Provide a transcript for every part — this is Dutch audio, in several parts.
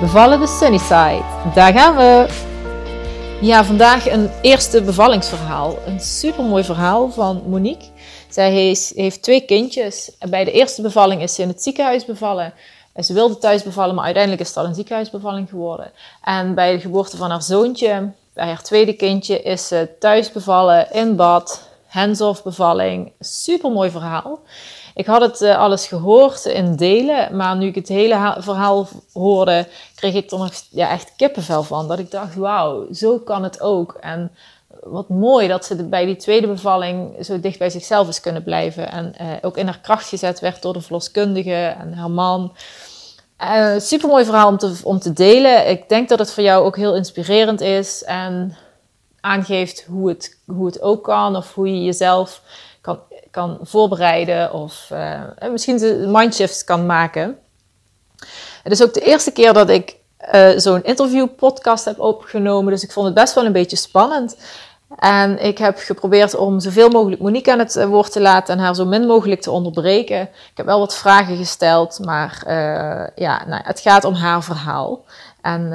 Bevallen de Sunnyside. Daar gaan we. Ja, vandaag een eerste bevallingsverhaal. Een supermooi verhaal van Monique. Zij heeft, twee kindjes. Bij de eerste bevalling is ze in het ziekenhuis bevallen. Ze wilde thuis bevallen, maar uiteindelijk is het al een ziekenhuisbevalling geworden. En bij de geboorte van haar zoontje, bij haar tweede kindje, is ze thuis bevallen in bad. Hands-off bevalling. Supermooi verhaal. Ik had het uh, alles gehoord in delen, maar nu ik het hele verhaal hoorde, kreeg ik er nog ja, echt kippenvel van. Dat ik dacht, wauw, zo kan het ook. En wat mooi dat ze bij die tweede bevalling zo dicht bij zichzelf is kunnen blijven. En uh, ook in haar kracht gezet werd door de verloskundige en haar man. Uh, eh, Super mooi verhaal om te, om te delen. Ik denk dat het voor jou ook heel inspirerend is. En aangeeft hoe het, hoe het ook kan. Of hoe je jezelf kan voorbereiden of uh, misschien de mindshifts kan maken. Het is ook de eerste keer dat ik uh, zo'n interview podcast heb opgenomen, dus ik vond het best wel een beetje spannend. En ik heb geprobeerd om zoveel mogelijk Monique aan het woord te laten en haar zo min mogelijk te onderbreken. Ik heb wel wat vragen gesteld, maar ja, nou, het gaat om haar verhaal. En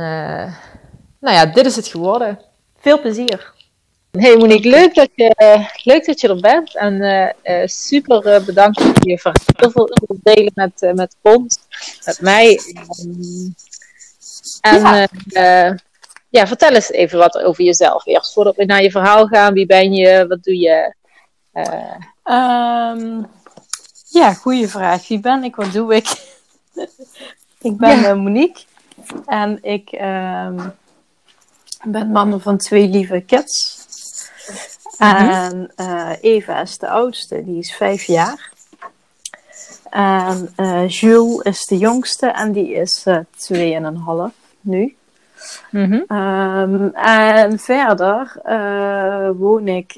nou ja, dit is het geworden. Veel plezier! Hey Monique, leuk dat je, leuk dat je er bent. En uh, super uh, bedankt voor je verhaal te delen met, met ons, met mij. en ja. ja. vertel eens even wat over jezelf. Eerst voordat we naar je verhaal gaan. Wie ben je? Wat doe je? Um, ja, goede vraag. Wie ben ik? Wat doe ik? ik ben ja. Monique. En ik um, ben mama van twee lieve kids. En uh, Eva is de oudste, die is vijf jaar. En uh, Jules is de jongste en die is uh, tweeënhalf nu. Mm -hmm. um, en verder uh, woon ik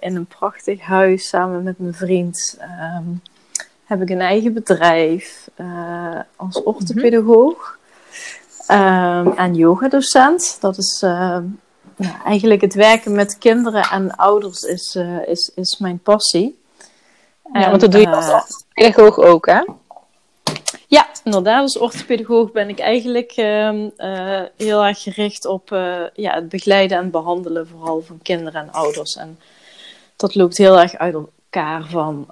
in een prachtig huis samen met mijn vriend. Um, heb ik een eigen bedrijf als orthopedagoog um, en yogadocent. Dat is nou, eigenlijk het werken met kinderen en ouders is, uh, is, is mijn passie. Ja, want dat doe je als uh, pedagoog ook, hè? Ja, inderdaad. Als orthopedagoog ben ik eigenlijk uh, heel erg gericht op ja, het begeleiden en behandelen, vooral van kinderen en ouders. En dat loopt heel erg uit elkaar van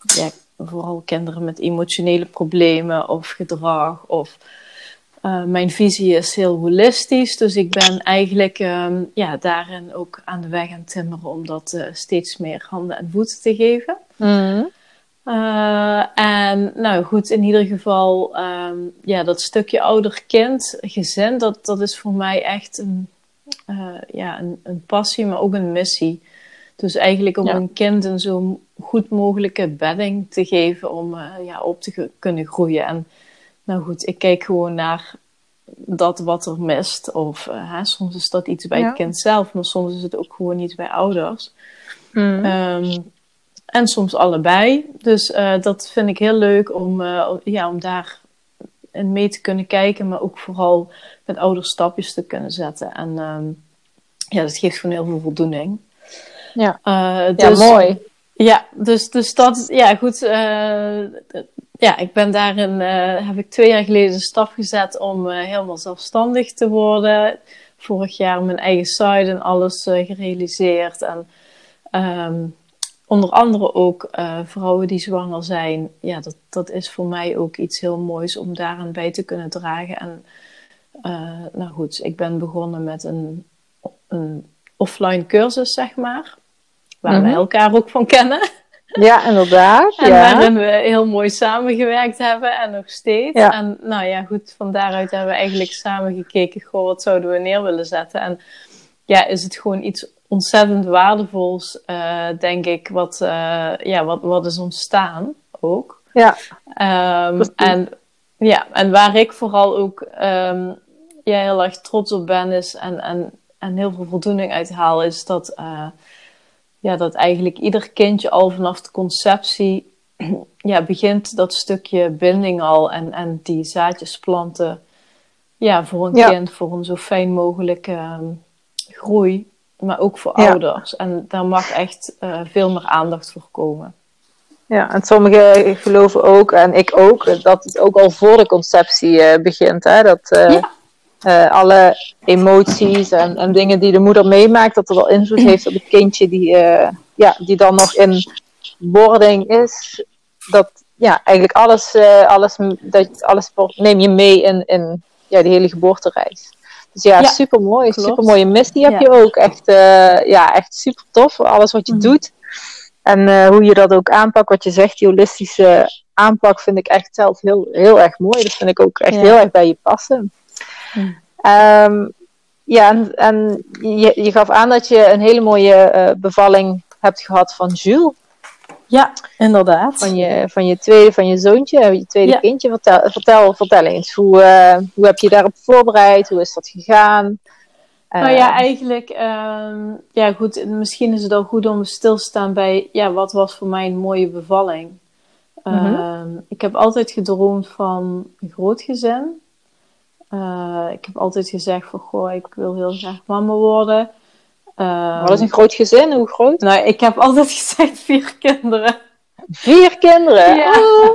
ja, vooral kinderen met emotionele problemen of gedrag of uh, mijn visie is heel holistisch, dus ik ben eigenlijk um, ja, daarin ook aan de weg aan timmeren om dat uh, steeds meer handen en voeten te geven. Mm. Uh, en nou goed, in ieder geval, um, ja, dat stukje ouder-kind, gezin, dat, dat is voor mij echt een, ja, een, een, passie, maar ook een missie. Dus eigenlijk om ja. een kind een zo goed mogelijke bedding te geven om ja, op te kunnen groeien. En nou goed, ik kijk gewoon naar dat wat er mist. Of uh, hè, soms is dat iets bij het kind zelf, maar soms is het ook gewoon iets bij ouders. Mm. Um, en soms allebei. Dus uh, dat vind ik heel leuk om, uh, ja, om daar in mee te kunnen kijken, maar ook vooral met ouders stapjes te kunnen zetten. En um, ja, dat geeft gewoon heel veel voldoening. Ja, dus, ja mooi. Ja, dus, dus dat, ja goed, ja, ik ben daarin, uh, heb ik twee jaar geleden een stap gezet om uh, helemaal zelfstandig te worden. Vorig jaar mijn eigen site en alles uh, gerealiseerd. En um, onder andere ook vrouwen die zwanger zijn. Ja, dat, dat is voor mij ook iets heel moois om daaraan bij te kunnen dragen. En nou goed, ik ben begonnen met een, een offline cursus, zeg maar. Waar mm -hmm. we elkaar ook van kennen. Ja, inderdaad. En waarin we heel mooi samengewerkt hebben en nog steeds. Ja. En nou ja, goed, van daaruit hebben we eigenlijk samen gekeken, goh, wat zouden we neer willen zetten? En ja, is het gewoon iets ontzettend waardevols, uh, denk ik, wat, uh, ja, wat, wat is ontstaan ook. Ja. Um, en, ja, en waar ik vooral ook um, ja, heel erg trots op ben is en, en, en heel veel voldoening uit haal, is dat, uh, ja, dat eigenlijk ieder kindje al vanaf de conceptie ja, begint dat stukje binding al en, en die zaadjes planten ja, voor een kind, voor een zo fijn mogelijke uh, groei, maar ook voor ouders. En daar mag echt uh, veel meer aandacht voor komen. Ja, en sommigen geloven ook, en ik ook, dat het ook al voor de conceptie uh, begint. Hè? Dat uh, ja. Alle emoties en, en dingen die de moeder meemaakt, dat er wel invloed heeft op het kindje die, ja, die dan nog in wording is. Dat ja, eigenlijk alles, alles, dat, alles neem je mee in, in ja, die hele geboortereis. Dus ja, ja super mooi. Super mooie missie heb je ook. Echt, ja, echt super tof. Alles wat je mm. doet. En hoe je dat ook aanpakt, wat je zegt, die holistische aanpak, vind ik echt zelf heel, heel erg mooi. Dat vind ik ook echt heel erg bij je passen. Ja, um, ja en, en je, je, gaf aan dat je een hele mooie uh, bevalling hebt gehad van Jules. Ja, inderdaad. Van je, van je tweede, van je zoontje, je tweede ja. kindje. Vertel, vertel, vertel eens, hoe, uh, hoe heb je daarop voorbereid? Hoe is dat gegaan? nou ja, ehm. eigenlijk, uh, ja goed, misschien is het al goed om stil te staan bij, ja, wat was voor mij een mooie bevalling? Mm -hmm. ik heb altijd gedroomd van een groot gezin. Uh, ik heb altijd gezegd van, goh, ik wil heel graag mama worden. Wat is een groot gezin? Hoe groot? Nou, ik heb altijd gezegd vier kinderen. Vier kinderen? Ja. Oh.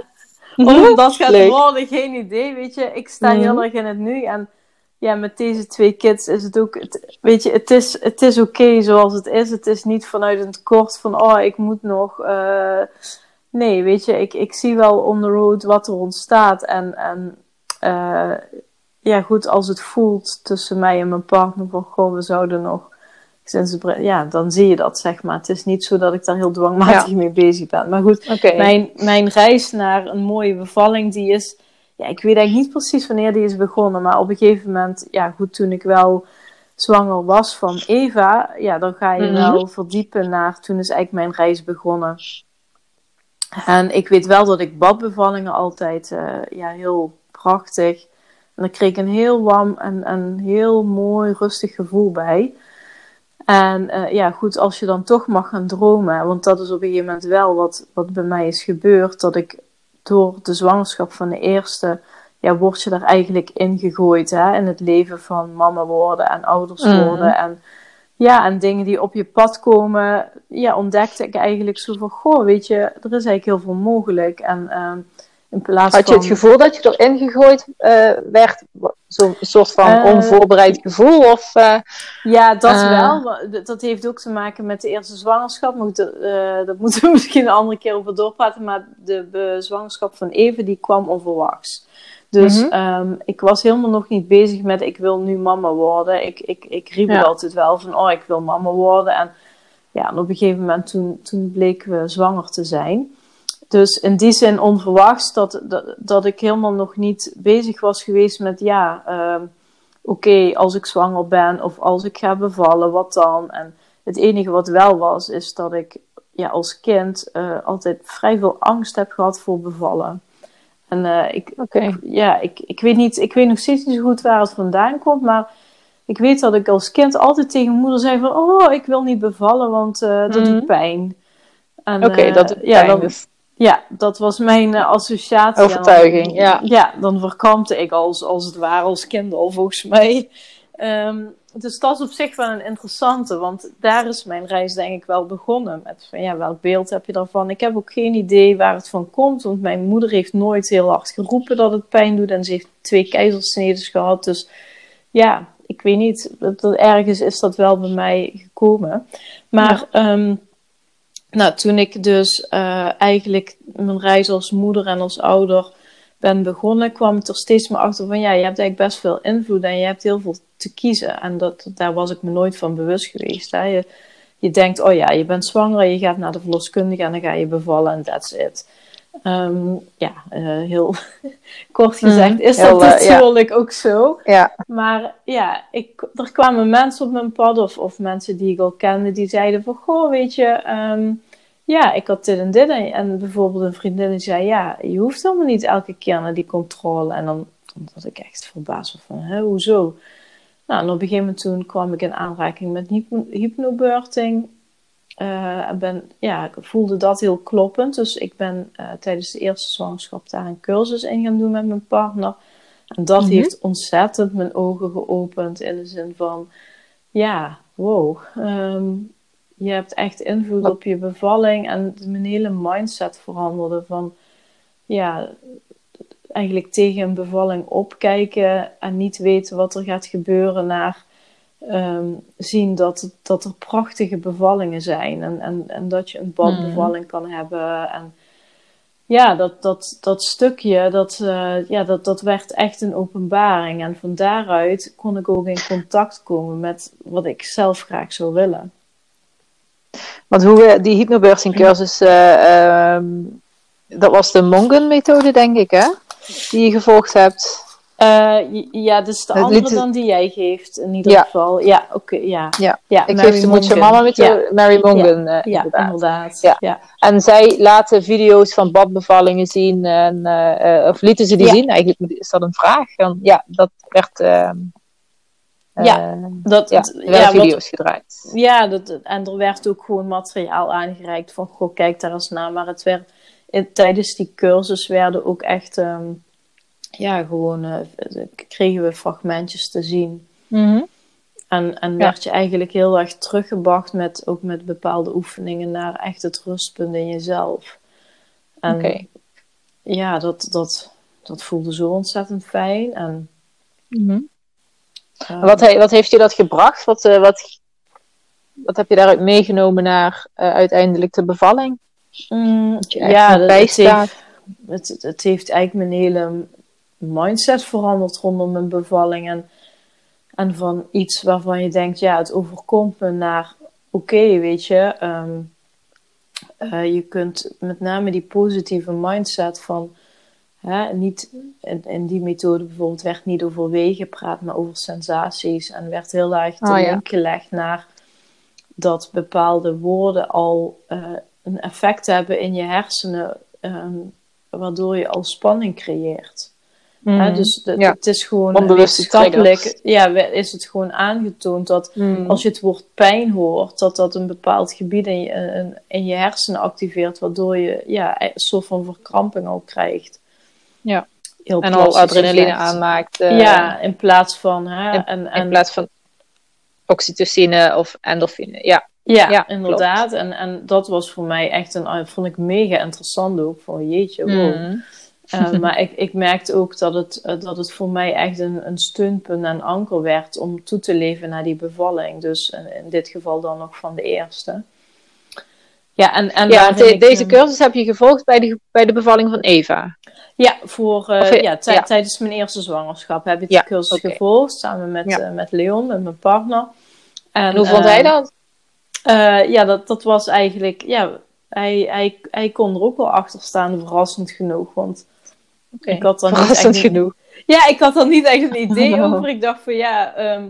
Of dat gaat worden, geen idee, weet je. Ik sta heel mhm. erg in het nu en ja, met deze twee kids is het ook, het, weet je, het is, het is oké zoals het is. Het is niet vanuit een tekort van, oh, ik moet nog. Uh, nee, weet je, ik, ik zie wel on the road wat er ontstaat. En, en uh, ja, goed, als het voelt tussen mij en mijn partner van, goh, we zouden nog. Ja, dan zie je dat, zeg maar. Het is niet zo dat ik daar heel dwangmatig ja. mee bezig ben. Maar goed, okay. mijn, mijn reis naar een mooie bevalling, die is ja, ik weet eigenlijk niet precies wanneer die is begonnen. Maar op een gegeven moment, ja goed, toen ik wel zwanger was van Eva, ja, dan ga je mm -hmm. wel verdiepen naar, toen is eigenlijk mijn reis begonnen. En ik weet wel dat ik badbevallingen altijd uh, ja, heel prachtig. En daar kreeg ik een heel warm en een heel mooi rustig gevoel bij. En uh, ja, goed, als je dan toch mag gaan dromen, want dat is op een gegeven moment wel wat, wat bij mij is gebeurd, dat ik door de zwangerschap van de eerste, ja, word je daar eigenlijk ingegooid hè, in het leven van mama worden en ouders mhm. worden. En ja, en dingen die op je pad komen, ja, ontdekte ik eigenlijk zo van, goh, weet je, er is eigenlijk heel veel mogelijk. En uh, in plaats Had je het gevoel dat je erin gegooid uh, werd? Zo'n soort van uh, onvoorbereid gevoel? Of, uh, ja, dat wel. Dat heeft ook te maken met de eerste zwangerschap. Maar dat moeten we misschien een andere keer over doorpraten. Maar de zwangerschap van Even, die kwam onverwachts. Dus mm -hmm. um, ik was helemaal nog niet bezig met ik wil nu mama worden. Ik, ik, ik riep ja. altijd wel van oh, ik wil mama worden. En ja, en op een gegeven moment toen, toen bleken we zwanger te zijn. Dus in die zin onverwachts dat, dat, dat ik helemaal nog niet bezig was geweest met ja, uh, oké, okay, als ik zwanger ben of als ik ga bevallen, wat dan? En het enige wat wel was, is dat ik ja, als kind uh, altijd vrij veel angst heb gehad voor bevallen. En uh, ik, okay. ja, ik, ik, weet niet, ik weet nog steeds niet zo goed waar het vandaan komt, maar ik weet dat ik als kind altijd tegen mijn moeder zei van, oh, ik wil niet bevallen, want uh, dat mm -hmm. doet pijn. Oké, okay, dat doet ja. Dan, dus. Ja, dat was mijn uh, associatie. Overtuiging, dan, ja. Ja, dan verkampte ik als, als het ware als kind al volgens mij. Um, dus dat is op zich wel een interessante, want daar is mijn reis denk ik wel begonnen. Met van ja, welk beeld heb je daarvan? Ik heb ook geen idee waar het van komt, want mijn moeder heeft nooit heel hard geroepen dat het pijn doet. En ze heeft twee keizersneden gehad, dus ja, ik weet niet. Dat, dat, ergens is dat wel bij mij gekomen. Maar... Ja. Um, nou, toen ik dus uh, eigenlijk mijn reis als moeder en als ouder ben begonnen, kwam ik er steeds meer achter van ja, je hebt eigenlijk best veel invloed en je hebt heel veel te kiezen. En dat, daar was ik me nooit van bewust geweest. Hè. Je, je denkt, oh ja, je bent zwanger, je gaat naar de verloskundige en dan ga je bevallen en that's it. Um, ja, uh, heel kort gezegd mm, is heel, dat natuurlijk uh, ja. ook zo. Ja. Maar ja, ik, er kwamen mensen op mijn pad of, of mensen die ik al kende die zeiden van, goh, weet je, um, ja, ik had dit en dit. En, en bijvoorbeeld een vriendin die zei, ja, je hoeft helemaal niet elke keer naar die controle. En dan dat ik echt verbaasd was van, hè, hoezo? Nou, en op een gegeven moment toen kwam ik in aanraking met hypno hypnobirthing. Uh, ben, ja, ik voelde dat heel kloppend. Dus ik ben uh, tijdens de eerste zwangerschap daar een cursus in gaan doen met mijn partner. En dat Mhm. heeft ontzettend mijn ogen geopend in de zin van, ja, wow. ehm, je hebt echt invloed op je bevalling en mijn hele mindset veranderde van, ja, eigenlijk tegen een bevalling opkijken en niet weten wat er gaat gebeuren naar ehm, zien dat, dat er prachtige bevallingen zijn en, en, en dat je een badbevalling kan hebben en ja, dat, dat, dat stukje, dat, eh, ja, dat, dat werd echt een openbaring. En van daaruit kon ik ook in contact komen met wat ik zelf graag zou willen. Want hoe we die hypnobirthing cursus, eh, ehm, dat was de Mongen methode denk ik hè? Die je gevolgd hebt. Eh, ja, dus de andere liet- dan die jij geeft, in ieder Ja. geval. Ja, oké, ja. Ja. ja Ik Mary geef de Moet Je Mongen. Mama methode, Mary Mongen Ja, eh, Ja, inderdaad. inderdaad. Ja. Ja. En zij laten video's van badbevallingen zien. En, eh, of lieten ze die Ja. zien? Eigenlijk is dat een vraag. Ja, dat werd... ehm, Ja, Dat, ja, er ja, wat- video's gedraaid. Ja, dat, en er werd ook gewoon materiaal aangereikt van, goh, kijk daar eens naar. Maar het werd, in- tijdens die cursus werden ook echt, ehm, ja, gewoon, eh, kregen we fragmentjes te zien. Mhm. En, en Ja. werd je eigenlijk heel erg teruggebracht met, ook met bepaalde oefeningen naar echt het rustpunt in jezelf. En Oké. ja, dat, dat, dat voelde zo ontzettend fijn. En, Mhm. eh, Wat, he- wat heeft je dat gebracht? Wat, eh, wat, wat heb je daaruit meegenomen naar eh, uiteindelijk de bevalling? mm, Dat je echt ja, dat- heeft- het, het, het heeft eigenlijk mijn hele mindset veranderd rondom mijn bevalling. En, en van iets waarvan je denkt, ja, het overkomt me naar, oké, weet je, ehm, eh, je kunt met name die positieve mindset van, hè, niet, in, in die methode bijvoorbeeld werd niet over wegen gepraat, maar over sensaties. En werd heel erg de Oh, ja. link gelegd naar dat bepaalde woorden al eh, een effect hebben in je hersenen, ehm, waardoor je al spanning creëert. Mhm. Hè, dus de- Ja. het is gewoon wetenschappelijk, ja, is het gewoon aangetoond dat Mhm. als je het woord pijn hoort, dat dat een bepaald gebied in je, in, in je hersenen activeert, waardoor je ja, een soort van verkramping al krijgt. Ja. Heel en al adrenaline gezegd. aanmaakt. eh, ja, in plaats van. Hè, in- en, In en, plaats van oxytocine of endorfine. Ja. ja, ja, inderdaad. En, en dat was voor mij echt een, vond ik mega interessant ook. Van jeetje, wow. Mhm. Uh, maar ik, ik merkte ook dat het, uh, dat het voor mij echt een, een steunpunt en anker werd om toe te leven naar die bevalling. Dus in, in dit geval dan nog van de eerste. Ja, en, en ja waarin de- ik, deze cursus heb je gevolgd bij de, bij de bevalling van Eva. Ja, voor, Of, eh, ja, tij- ja. tijdens mijn eerste zwangerschap heb ik Ja, de cursus gevolgd samen met, met Leon, met mijn partner. En, En hoe vond hij dat? Ja, dat, dat was eigenlijk, ja, hij, hij, hij kon er ook wel achter staan, verrassend genoeg. Want Ik had dan niet Verrassend echt- genoeg. Ja, ik had er niet echt een idee Oh. over. Ik dacht van ja, ehm,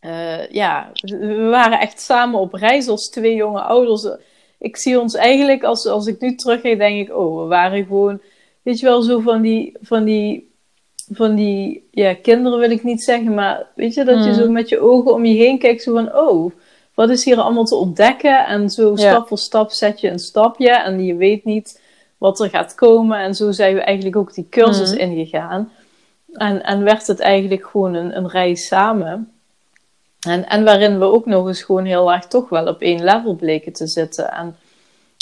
eh, ja, we waren echt samen op reis als twee jonge ouders. Ik zie ons eigenlijk, als, als ik nu terugkijk, denk ik, oh, we waren gewoon, weet je wel, zo van die, van die, van die, ja, kinderen wil ik niet zeggen, maar weet je, dat je Mm. zo met je ogen om je heen kijkt, zo van, oh, wat is hier allemaal te ontdekken? En zo Ja. stap voor stap zet je een stapje en je weet niet wat er gaat komen. En zo zijn we eigenlijk ook die cursus Mhm. ingegaan. En, en werd het eigenlijk gewoon een, een reis samen. En, en waarin we ook nog eens gewoon heel erg toch wel op één level bleken te zitten. En,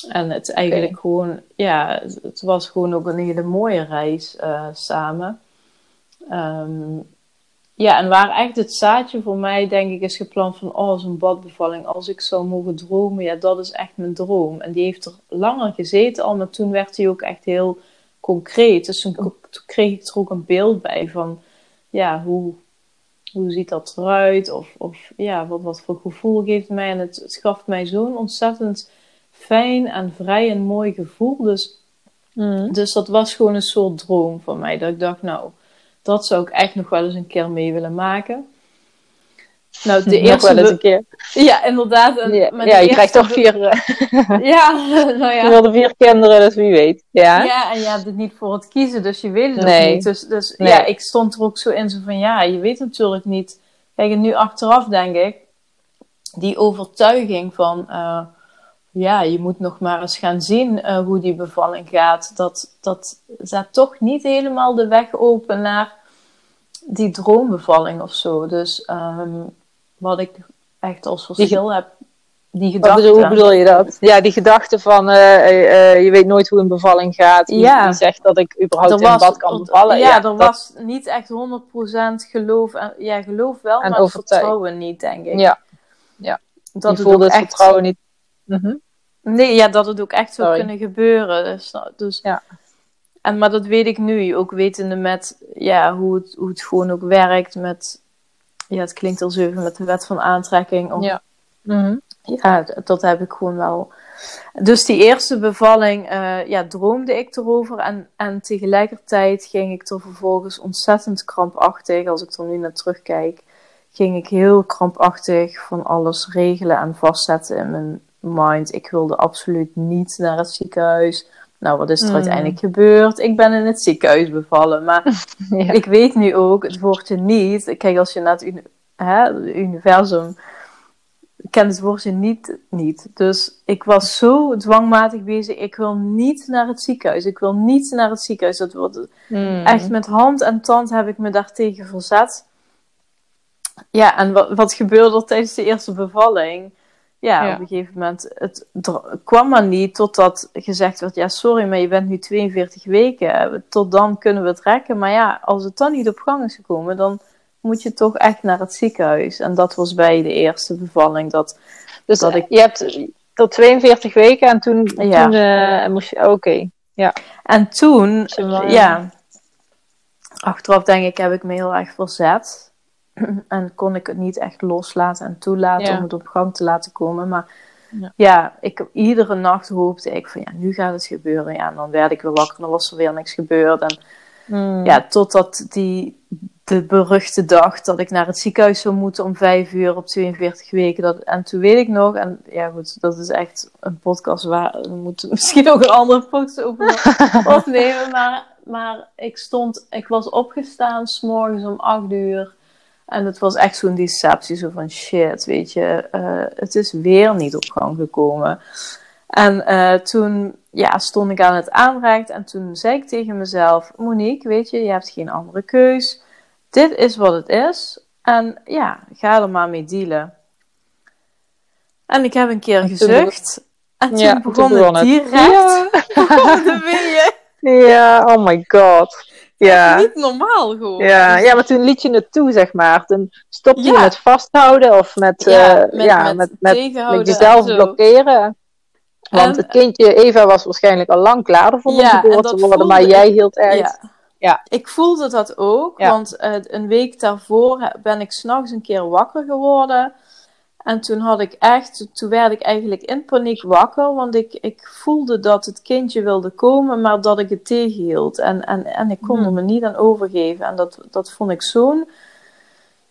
en het eigenlijk gewoon, ja, het, het was gewoon ook een hele mooie reis eh, samen. Ehm, ja, en waar echt het zaadje voor mij, denk ik, is geplant van, oh, zo'n badbevalling, als ik zou mogen dromen, ja, dat is echt mijn droom. En die heeft er langer gezeten al, maar toen werd die ook echt heel concreet. Dus toen, toen kreeg ik er ook een beeld bij van, ja, hoe, hoe ziet dat eruit? Of, of ja, wat, wat voor gevoel geeft het mij? En het, het gaf mij zo'n ontzettend fijn en vrij en mooi gevoel. Dus, Mhm. dus dat was gewoon een soort droom van mij. Dat ik dacht, nou, dat zou ik echt nog wel eens een keer mee willen maken. Nou, de Nog eerste... wel eens een keer. Ja, inderdaad. En Ja, ja, je eerste krijgt toch vier, eh, Ja, nou je ja. wilde vier kinderen, dus wie weet. Ja. Ja, en je hebt het niet voor het kiezen, dus je weet het Nee. ook niet. Dus, dus Nee. ja, ik stond er ook zo in, zo van ja, je weet natuurlijk niet. Kijk, en nu achteraf denk ik, die overtuiging van, eh, ja, je moet nog maar eens gaan zien eh, hoe die bevalling gaat. Dat, dat zet toch niet helemaal de weg open naar die droombevalling of zo. Dus ehm, wat ik echt als verschil heb, die bedoel, hoe gedachte. bedoel je dat? Ja, die gedachte van eh, eh, je weet nooit hoe een bevalling gaat. Wie, Ja. wie zegt dat ik überhaupt Er in bad kan bevallen? Ja, er dat- was niet echt 100% geloof. En, ja, geloof wel, En maar vertrouwen niet, denk ik. Ja, dat je het voelde het echt vertrouwen niet. Mhm. Nee, ja, dat het ook echt zou Sorry. kunnen gebeuren. Dus, dus, Ja. en, maar dat weet ik nu, ook wetende met ja, hoe, het, hoe het gewoon ook werkt met, ja, het klinkt als even met de wet van aantrekking. Of, Ja. Mhm. ja, dat heb ik gewoon wel. Dus die eerste bevalling, eh, ja, droomde ik erover. En, en tegelijkertijd ging ik er vervolgens ontzettend krampachtig, als ik er nu naar terugkijk, ging ik heel krampachtig van alles regelen en vastzetten in mijn mind. Ik wilde absoluut niet naar het ziekenhuis. Nou, wat is er Mm. uiteindelijk gebeurd? Ik ben in het ziekenhuis bevallen. Maar Ja. ik weet nu ook, het woordje niet. Kijk, als je naar het uni- hè, het universum kent het woordje niet, niet. Dus ik was zo dwangmatig bezig. Ik wil niet naar het ziekenhuis. Ik wil niet naar het ziekenhuis. Dat wordt Mm. echt met hand en tand heb ik me daartegen verzet. Ja, en wat, wat gebeurde er tijdens de eerste bevalling? Ja, Ja. op een gegeven moment, het kwam maar niet totdat gezegd werd, ja sorry, maar je bent nu 42 weken. Tot dan kunnen we het rekken. Maar ja, als het dan niet op gang is gekomen, dan moet je toch echt naar het ziekenhuis. En dat was bij de eerste bevalling. Dat, Dus dat ik- je hebt tot 42 weken en toen, Ja. toen eh, moest je... Oké. en toen, ja, achteraf denk ik, heb ik me heel erg verzet. En kon ik het niet echt loslaten en toelaten Ja. om het op gang te laten komen. Maar Ja. ja, ik, iedere nacht hoopte ik van ja, nu gaat het gebeuren. Ja, en dan werd ik weer wakker en dan was er weer niks gebeurd. En Mm. ja, totdat die, de beruchte dag dat ik naar het ziekenhuis zou moeten om vijf uur op 42 weken. Dat, en toen weet ik nog, en ja goed, dat is echt een podcast waar we moeten misschien ook een andere podcast over opnemen. Maar, maar ik stond, ik was opgestaan s'morgens om acht uur. En het was echt zo'n deceptie, zo van shit, weet je, eh, het is weer niet op gang gekomen. En eh, toen ja, stond ik aan het aanrecht en toen zei ik tegen mezelf, Monique, weet je, je hebt geen andere keus. Dit is wat het is. En ja, ga er maar mee dealen. En ik heb een keer En toen gezucht. En toen Ja, toen begon begon het direct Ja. begon de ja, oh my god. Ja. Niet normaal gewoon. Ja, Dus- ja, maar toen liet je het toe, zeg maar. Toen stopte je Ja. met vasthouden of met, Ja, eh, met- ja, met met, met, tegenhouden met en jezelf blokkeren. Want En- het kindje, Eva, was waarschijnlijk al lang klaar voor Ja, te worden, voelde maar ik. jij hield uit. Ja. Ja. Ik voelde dat ook, Ja. want eh, een week daarvoor ben ik s'nachts een keer wakker geworden. En toen had ik echt, toen werd ik eigenlijk in paniek wakker, want ik, ik voelde dat het kindje wilde komen, maar dat ik het tegenhield. En, en, en ik kon Hmm. er me niet aan overgeven. En dat, dat vond ik zo'n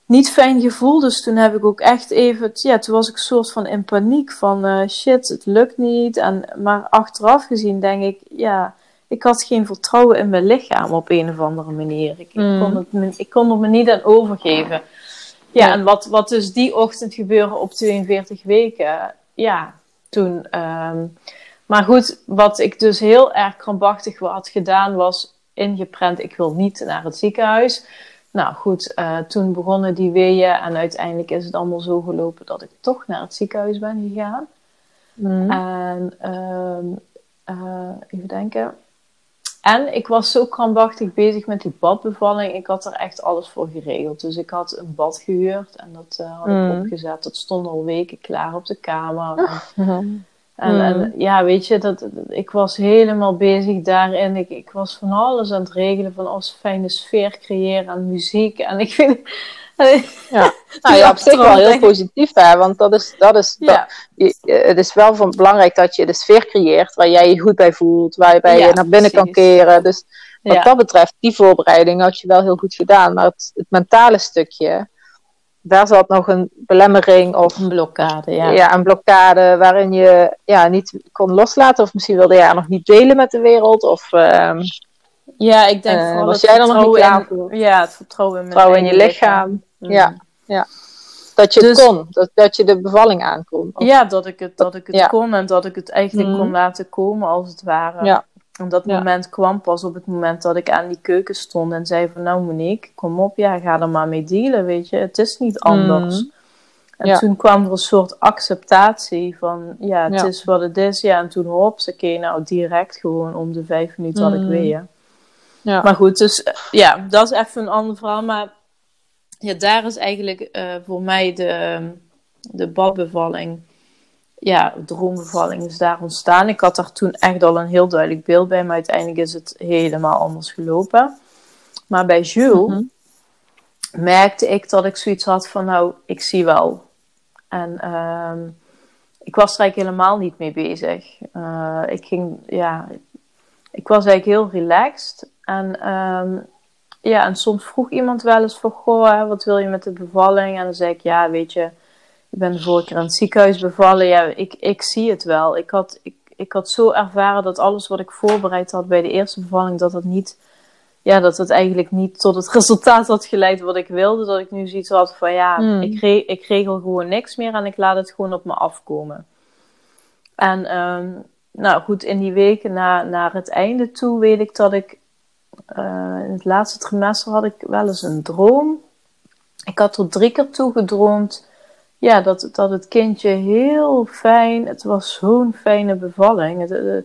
niet fijn gevoel. Dus toen heb ik ook echt even, ja, toen was ik soort van in paniek van eh, shit, het lukt niet. En, maar achteraf gezien denk ik, ja, ik had geen vertrouwen in mijn lichaam op een of andere manier. Ik, ik, kon, het me, ik kon er me niet aan overgeven. Ja, en wat, wat dus die ochtend gebeurde op 42 weken, ja, toen. ehm, maar goed, wat ik dus heel erg krampachtig had gedaan, was ingeprent: ik wil niet naar het ziekenhuis. Nou goed, eh, toen begonnen die weeën en uiteindelijk is het allemaal zo gelopen dat ik toch naar het ziekenhuis ben gegaan. Mhm. En ehm, eh, even denken. En ik was zo krampachtig bezig met die badbevalling. Ik had er echt alles voor geregeld. Dus ik had een bad gehuurd en dat eh, had ik Mm. opgezet. Dat stond al weken klaar op de kamer. En, Mhm. en, Mm. en ja, weet je, dat, ik was helemaal bezig daarin. Ik, ik was van alles aan het regelen. Van als fijne sfeer creëren en muziek. En ik vind... Ja. Nou ja, op zich wel heel positief, hè, want dat is, dat is, dat- ja, je- het is wel van belangrijk dat je de sfeer creëert waar jij je goed bij voelt, waarbij Ja, je naar binnen kan keren. Dus wat ja. dat betreft, die voorbereiding had je wel heel goed gedaan. Maar het, het mentale stukje, daar zat nog een belemmering of Een blokkade, ja. ja. een blokkade waarin je ja, niet kon loslaten. Of misschien wilde je haar nog niet delen met de wereld. Of ehm, Ja, ik denk Eh, vooral was jij dan nog niet klaar voor? Ja, het vertrouwen in mijn vertrouwen in je lichaam. Ja, ja. Dat je het Dus- kon. Dat, dat je de bevalling aankon. Of- Ja, dat ik het, dat ik het Ja. kon en dat ik het eigenlijk Mhm. kon laten komen als het ware. Ja. En dat Ja. moment kwam pas op het moment dat ik aan die keuken stond en zei van nou Monique, kom op, ja, ga er maar mee dealen, weet je. Het is niet anders. Mhm. En Ja. toen kwam er een soort acceptatie van ja, het is wat het is. Ja, en toen hops, oké, nou direct gewoon om de vijf minuten had ik Mhm. weer. Ja. Maar goed, dus eh, ja, dat is even een ander verhaal. Maar ja, daar is eigenlijk eh, voor mij de, de badbevalling, ja, droombevalling is daar ontstaan. Ik had daar toen echt al een heel duidelijk beeld bij, maar uiteindelijk is het helemaal anders gelopen. Maar bij Jules Mhm. merkte ik dat ik zoiets had van, nou, ik zie wel. En ehm, ik was er eigenlijk helemaal niet mee bezig. Eh, ik ging, ja, ik was eigenlijk heel relaxed. En, ehm, ja, en soms vroeg iemand wel eens van, goh, hè, wat wil je met de bevalling? En dan zei ik, ja, weet je, ik ben de vorige keer in het ziekenhuis bevallen. Ja, ik, ik zie het wel. Ik had, ik, ik had zo ervaren dat alles wat ik voorbereid had bij de eerste bevalling, dat het niet, ja, dat het eigenlijk niet tot het resultaat had geleid wat ik wilde. Dat ik nu zoiets had van, ja, Hmm. ik, re- ik regel gewoon niks meer en ik laat het gewoon op me afkomen. En ehm, nou goed, in die weken na, naar het einde toe weet ik dat ik eh, in het laatste trimester had ik wel eens een droom. Ik had er drie keer toe gedroomd. Ja, dat, dat het kindje heel fijn, het was zo'n fijne bevalling. Het, eh,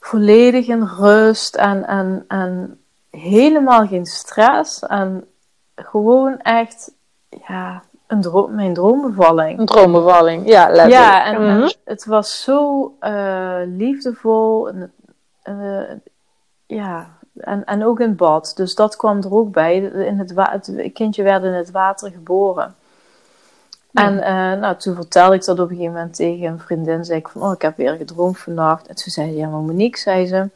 volledig in rust en, en, en helemaal geen stress. En gewoon echt, ja, een droom, mijn droombevalling. Een droombevalling. Ja, letterlijk. Ja, en, en Mhm. het was zo eh, liefdevol. En, ja, en, en ook in bad. Dus dat kwam er ook bij. In het, het kindje werd in het water geboren. Ja. En eh, nou, toen vertelde ik dat op een gegeven moment tegen een vriendin. Zei ik van, oh, ik heb weer gedroomd vannacht. En toen zei ze, ja, maar Monique, zei ze...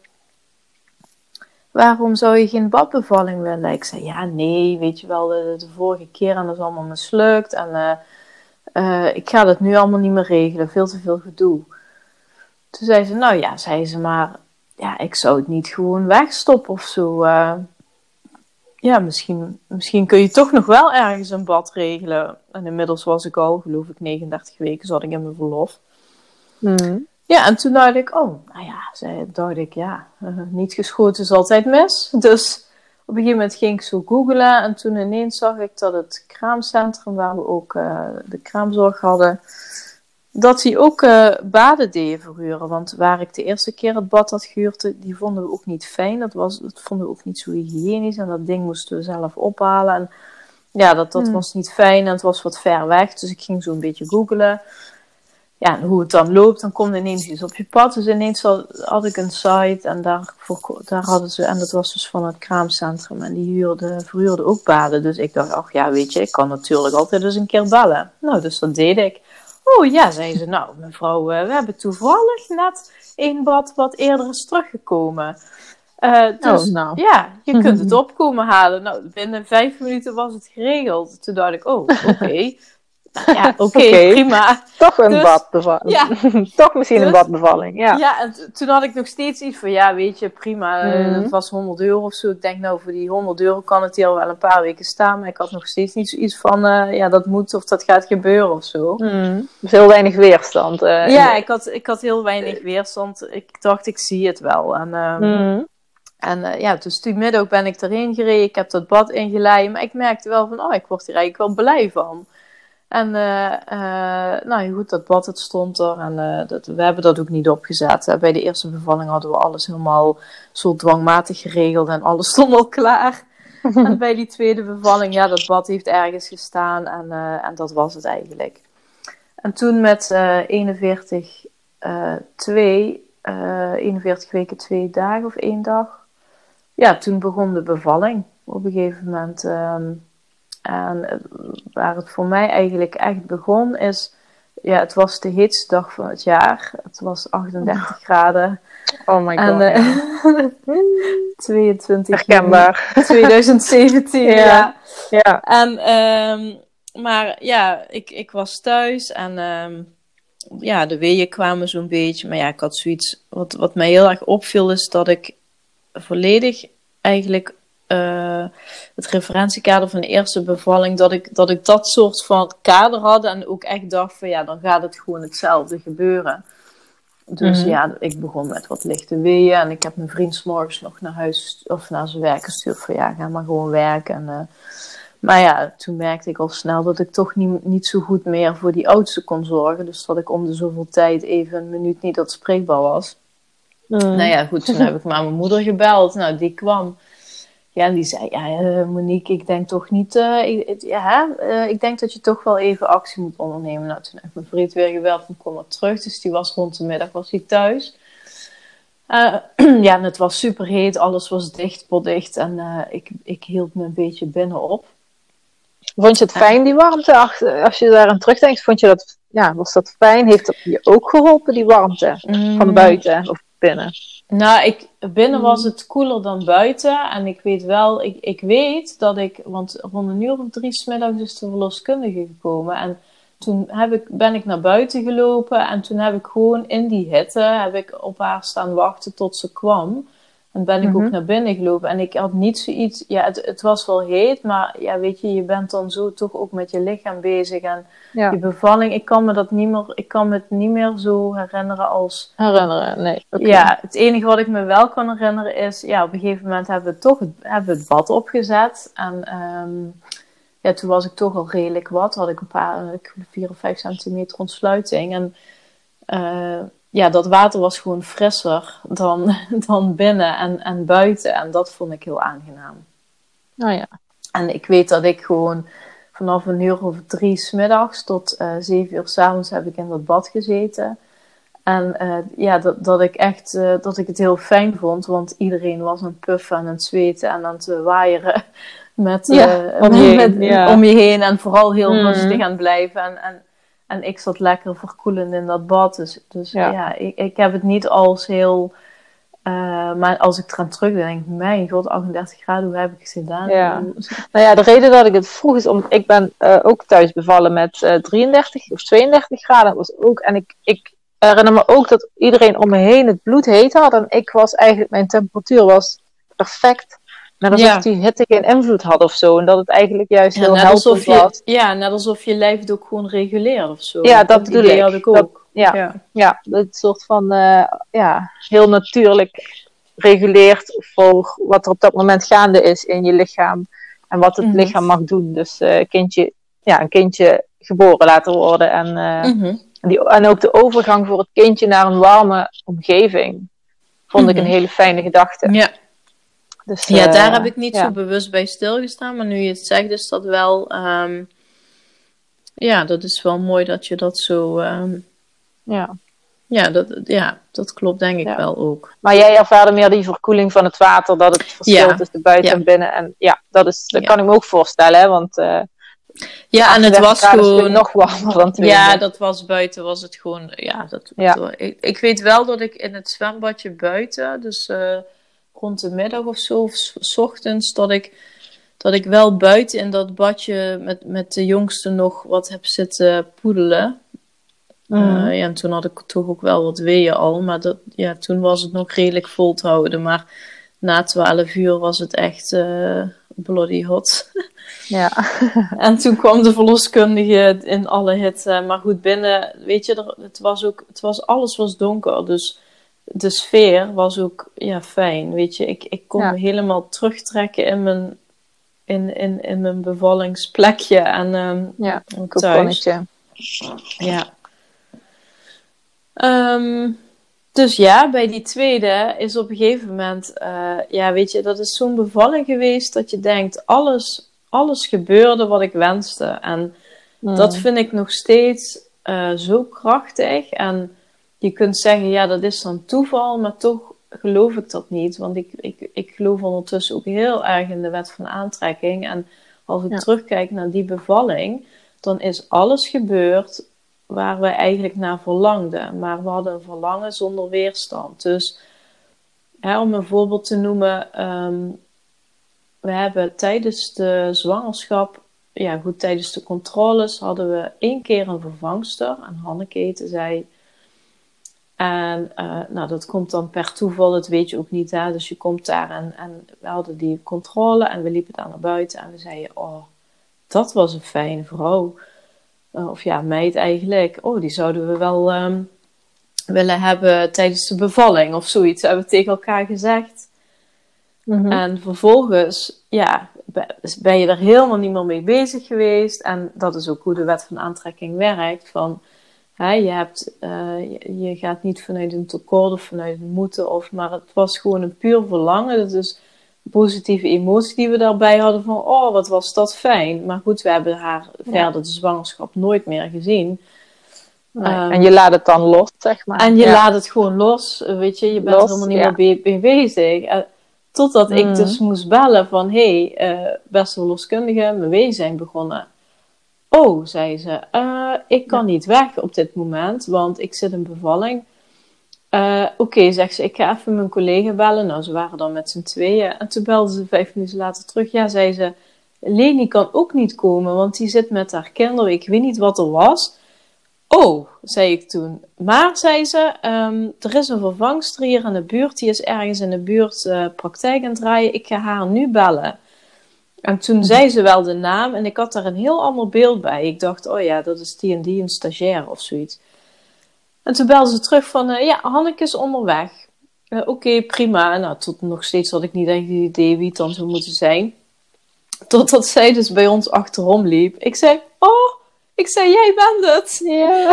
Waarom zou je geen badbevalling willen? Ik zei, ja, nee, weet je wel, de, de vorige keer en dat is allemaal mislukt. En eh, eh, ik ga dat nu allemaal niet meer regelen, veel te veel gedoe. Toen zei ze, nou ja, zei ze, maar ja, ik zou het niet gewoon wegstoppen of zo. eh. ja, misschien, misschien kun je toch nog wel ergens een bad regelen. En inmiddels was ik al, geloof ik, 39 weken zat ik in mijn verlof. Mhm. Ja, en toen dacht ik, oh, nou ja, zei, dacht ik, ja, eh, niet geschoten is altijd mis. Dus op een gegeven moment ging ik zo googlen en toen ineens zag ik dat het kraamcentrum waar we ook eh, de kraamzorg hadden, dat die ook eh, baden deden verhuren. Want waar ik de eerste keer het bad had gehuurd, die vonden we ook niet fijn. Dat, was, dat vonden we ook niet zo hygiënisch en dat ding moesten we zelf ophalen. En ja, dat, dat Hmm. was niet fijn en het was wat ver weg. Dus ik ging zo een beetje googlen. Ja, en hoe het dan loopt, dan komt ineens iets op je pad. Dus ineens had, had ik een site en daar, daar hadden ze, en dat was dus van het kraamcentrum. En die huurde, verhuurde ook baden. Dus ik dacht, ach ja, weet je, ik kan natuurlijk altijd eens een keer bellen. Nou, dus dat deed ik. Oh ja, zei ze, nou mevrouw, eh, we hebben toevallig net één bad wat eerder is teruggekomen. Eh, dus Oh, nou. ja, je kunt het opkomen halen. Nou, binnen vijf minuten was het geregeld. Toen dacht ik, oh, oké. Ja, oké, prima. Toch een Dus- badbevalling. Ja. Toch misschien een Dus- badbevalling. Ja. Ja, en toen had ik nog steeds iets van, ja, weet je, prima. Mhm. Het was 100 euro of zo. Ik denk, nou, voor die 100 euro kan het hier wel een paar weken staan. Maar ik had nog steeds niet zoiets van, eh, ja, dat moet of dat gaat gebeuren of zo. Mhm. Dus heel weinig weerstand. eh, Ja, ik had, ik had heel weinig weerstand. Ik dacht, ik zie het wel. En, ehm, Mhm. en ja, dus toen middag ben ik erheen gereden. Ik heb dat bad ingeleid. Maar ik merkte wel van, oh, ik word hier eigenlijk wel blij van. En eh, eh, nou goed, dat bad het stond er. En eh, dat, we hebben dat ook niet opgezet. Bij de eerste bevalling hadden we alles helemaal zo dwangmatig geregeld. En alles stond al klaar. en bij die tweede bevalling, ja, dat bad heeft ergens gestaan. En, en dat was het eigenlijk. En toen met eh 41, eh 2, eh 41 weken, twee dagen of één dag. Ja, toen begon de bevalling op een gegeven moment. ehm, en eh, waar het voor mij eigenlijk echt begon is, ja, het was de heetste dag van het jaar. Het was 38 graden. Oh my god. En ja. eh 22 juni Herkenbaar. 2017, Ja. ja. Ja. En ehm, maar ja, ik, ik was thuis en ehm, ja, de weeën kwamen zo'n beetje. Maar ja, ik had zoiets. Wat, wat mij heel erg opviel is dat ik volledig eigenlijk uh, het referentiekader van de eerste bevalling, dat ik, dat ik dat soort van kader had en ook echt dacht van ja, dan gaat het gewoon hetzelfde gebeuren. Dus mhm. ja, ik begon met wat lichte weeën en ik heb mijn vriend s morgens nog naar huis of naar zijn werk gestuurd van ja, ga maar gewoon werken. En, uh, maar ja, toen merkte ik al snel dat ik toch niet, niet zo goed meer voor die oudste kon zorgen. Dus dat ik om de zoveel tijd even een minuut niet dat spreekbaar was. Mm. Nou ja, goed, toen heb ik maar mijn moeder gebeld. Nou, die kwam. Ja, en die zei, ja, uh, Monique, ik denk toch niet, uh, ik, ja, uh, ik denk dat je toch wel even actie moet ondernemen. Nou, toen ik mijn vriend weer gebeld en kwam er terug. Dus die was rond de middag, was hij thuis. ja, en het was super heet, alles was dicht, potdicht. En ik, ik hield me een beetje binnenop. Vond je het fijn, die warmte? Als je daar aan terugdenkt, vond je dat, ja, was dat fijn? Heeft dat je ook geholpen, die warmte? Van mm. buiten of binnen? Nou, ik, binnen was het koeler dan buiten. En ik weet wel, ik, ik weet dat ik, want rond een uur of drie smiddags is de verloskundige gekomen. En toen heb ik, ben ik naar buiten gelopen en toen heb ik gewoon in die hitte heb ik op haar staan wachten tot ze kwam. En ben ik ook mhm. naar binnen gelopen. En ik had niet zoiets. Ja, het, het was wel heet, maar ja, weet je, je bent dan zo toch ook met je lichaam bezig. En ja. je bevalling, ik kan me dat niet meer, ik kan me het niet meer zo herinneren als. Herinneren, nee. Ja, het enige wat ik me wel kan herinneren is, ja, op een gegeven moment hebben we toch hebben we het bad opgezet. En um, ja, toen was ik toch al redelijk wat. Had ik een paar, vier of vijf centimeter ontsluiting. En uh, ja, dat water was gewoon frisser dan, dan binnen en, en buiten. En dat vond ik heel aangenaam. Oh ja. En ik weet dat ik gewoon vanaf een uur of drie smiddags tot uh, zeven uur s'avonds heb ik in dat bad gezeten. En uh, ja, dat, dat ik echt uh, dat ik het heel fijn vond, want iedereen was aan het puffen en aan het zweten en aan het waaieren met, ja, om, je heen, met, om je heen. En vooral heel mm. rustig aan blijven. En, en en ik zat lekker verkoelend in dat bad. Dus, dus ja, ik, ik heb het niet als heel. Uh, maar als ik eraan terugdenk, denk ik, mijn god, 38 graden, hoe heb ik het gedaan? Ja. Nou ja, de reden dat ik het vroeg is omdat ik ben uh, ook thuis bevallen met uh, 33 of 32 graden. Was ook, en ik, ik herinner me ook dat iedereen om me heen het bloed heet had. En ik was eigenlijk, mijn temperatuur was perfect. Net alsof ja. die hitte geen invloed had of zo. En dat het eigenlijk juist heel helpend was. Ja, net alsof je lijf het ook gewoon reguleert of zo. Ja, dat, bedoel ik. Ik ook. ja, ja. ja, het soort van uh, ja, heel natuurlijk reguleert voor wat er op dat moment gaande is in je lichaam. En wat het mhm. lichaam mag doen. Dus uh, kindje, ja, een kindje geboren laten worden. En, uh, mm -hmm. en, die, en ook de overgang voor het kindje naar een warme omgeving. Vond mm -hmm. ik een mhm. hele fijne gedachte. Ja. Dus, ja, daar heb eh, ik niet zo bewust bij stilgestaan. Maar nu je het zegt, is dat wel. Ehm, ja, dat is wel mooi dat je dat zo. Um, ja. Ja dat, ja, dat klopt denk ik wel ook. Maar jij ervaarde meer die verkoeling van het water, dat het verschil tussen buiten en binnen. En ja, dat, is, dat kan ik me ook voorstellen, hè, want uh, ja, en het was gewoon nog warmer dan twee. Ja, dat was buiten, was het gewoon. Ja, dat, ja. ik, ik, weet wel dat ik in het zwembadje buiten, dus uh, rond de middag of zo, of s ochtends, dat ik, dat ik wel buiten in dat badje met, met de jongste nog wat heb zitten poedelen. Mm. Uh, ja, en toen had ik toch ook wel wat weeën al, maar dat, ja, toen was het nog redelijk vol te houden. Maar na 12 uur was het echt uh, bloody hot. Ja. en toen kwam de verloskundige in alle hitte. Maar goed, binnen, weet je, er, het was ook, het was, alles was donker. Dus de sfeer was ook ja, fijn. Weet je, ik, ik kon me helemaal terugtrekken in mijn, in, in, in mijn bevallingsplekje en um, ja, een thuis. Ja. Um, dus ja, bij die tweede is op een gegeven moment, uh, ja, weet je, dat is zo'n bevalling geweest dat je denkt, alles, alles gebeurde wat ik wenste. En mm. dat vind ik nog steeds uh, zo krachtig. En je kunt zeggen, ja, dat is dan toeval, maar toch geloof ik dat niet. Want ik, ik, ik geloof ondertussen ook heel erg in de wet van aantrekking. En als ik terugkijk naar die bevalling, dan is alles gebeurd waar we eigenlijk naar verlangden. Maar we hadden een verlangen zonder weerstand. Dus hè, om een voorbeeld te noemen, um, we hebben tijdens de zwangerschap ja, goed, tijdens de controles hadden we één keer een vervangster. En Hanneke heette zij. En uh, nou, dat komt dan per toeval, dat weet je ook niet. Hè? Dus je komt daar en, en we hadden die controle en we liepen daar naar buiten. En we zeiden, oh, dat was een fijne vrouw. Uh, of ja, meid eigenlijk. Oh, die zouden we wel um, willen hebben tijdens de bevalling of zoiets. Hebben we tegen elkaar gezegd. Mm -hmm. En vervolgens, ja, ben je er helemaal niet meer mee bezig geweest. En dat is ook hoe de wet van aantrekking werkt. Van, hè, je, hebt, uh, je, je, gaat niet vanuit een tekort of vanuit een moeten. Of, maar het was gewoon een puur verlangen. Dat is een positieve emotie die we daarbij hadden. Van, oh, wat was dat fijn. Maar goed, we hebben haar ja. verder de zwangerschap nooit meer gezien. Nee. Um, en je laat het dan los, zeg maar. En je ja. laat het gewoon los, weet je. Je bent los, er helemaal niet ja. meer mee bezig. Uh, Totdat mm. ik dus moest bellen van, hé, hey, uh, beste verloskundige, mijn wee zijn begonnen. Oh, zei ze, uh, ik kan ja. niet weg op dit moment, want ik zit in bevalling. Uh, Oké, okay, zegt ze, ik ga even mijn collega bellen. Nou, ze waren dan met z'n tweeën. En toen belde ze vijf minuten later terug. Ja, zei ze, Leni kan ook niet komen, want die zit met haar kinderen. Ik weet niet wat er was. Oh, zei ik toen. Maar, zei ze, um, er is een vervangster hier in de buurt. Die is ergens in de buurt uh, praktijk aan het draaien. Ik ga haar nu bellen. En toen zei ze wel de naam en ik had daar een heel ander beeld bij. Ik dacht, oh ja, dat is die en die, een stagiair of zoiets. En toen belde ze terug van, uh, ja, Hanneke is onderweg. Uh, Oké, okay, prima. Nou, tot nog steeds had ik niet echt het idee wie het dan zou moeten zijn. Totdat zij dus bij ons achterom liep. Ik zei, oh, ik zei, jij bent het. Ja.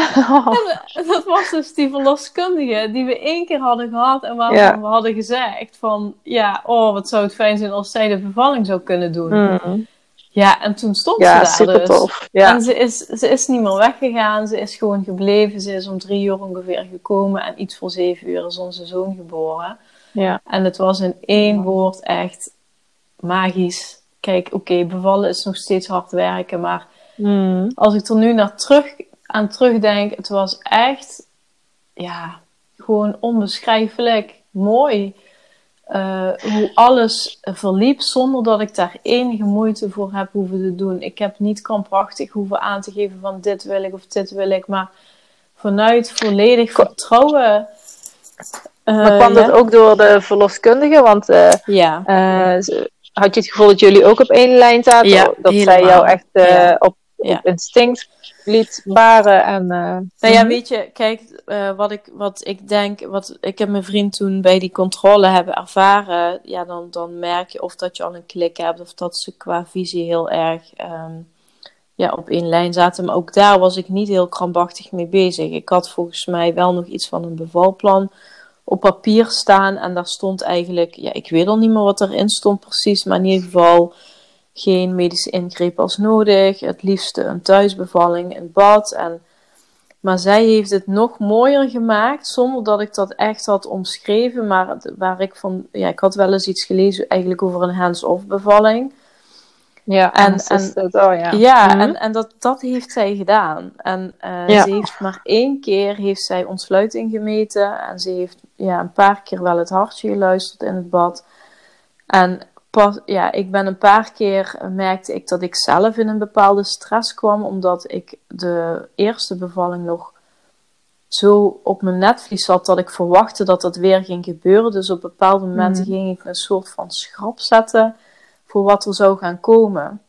En dat was dus die verloskundige die we één keer hadden gehad en waarvan ja. we hadden gezegd van, ja, oh, wat zou het fijn zijn als zij de bevalling zou kunnen doen. Mm. Ja, en toen stond ja, ze daar super dus. tof. Ja. En ze is, ze is niet meer weggegaan, ze is gewoon gebleven. Ze is om drie uur ongeveer gekomen en iets voor zeven uur is onze zoon geboren. Ja. En het was in één woord echt magisch. Kijk, oké, okay, bevallen is nog steeds hard werken, maar Mm. Als ik er nu naar terug, aan terugdenk, het was echt, ja, gewoon onbeschrijfelijk mooi. Uh, hoe alles verliep zonder dat ik daar enige moeite voor heb hoeven te doen. Ik heb niet krampachtig hoeven aan te geven van dit wil ik of dit wil ik, maar vanuit volledig vertrouwen. Uh, maar kwam ja? dat ook door de verloskundige? Want uh, ja. had je het gevoel dat jullie ook op één lijn zaten? Ja, dat helemaal. zij jou echt ja. Op ja. instinct liet baren. En, uh, nou ja, weet je, kijk, uh, wat, ik, wat ik denk, wat ik heb mijn vriend toen bij die controle hebben ervaren, ja, dan, dan merk je of dat je al een klik hebt, of dat ze qua visie heel erg um, ja, op één lijn zaten. Maar ook daar was ik niet heel krampachtig mee bezig. Ik had volgens mij wel nog iets van een bevalplan op papier staan en daar stond eigenlijk, ja, ik weet al niet meer wat erin stond precies, maar in ieder geval geen medische ingreep als nodig. Het liefste een thuisbevalling in bad. En, maar zij heeft het nog mooier gemaakt, zonder dat ik dat echt had omschreven. Maar waar ik van, ja, ik had wel eens iets gelezen eigenlijk over een hands-off bevalling. Ja, en, en, oh ja. ja mm-hmm. en, en dat, dat heeft zij gedaan. En uh, ja. ze heeft maar één keer heeft zij ontsluiting gemeten. En ze heeft ja, een paar keer wel het hartje geluisterd in het bad. En pas, ja, ik ben een paar keer merkte ik dat ik zelf in een bepaalde stress kwam, omdat ik de eerste bevalling nog zo op mijn netvlies zat dat ik verwachtte dat dat weer ging gebeuren. Dus op bepaalde momenten mm. ging ik een soort van schrap zetten voor wat er zou gaan komen.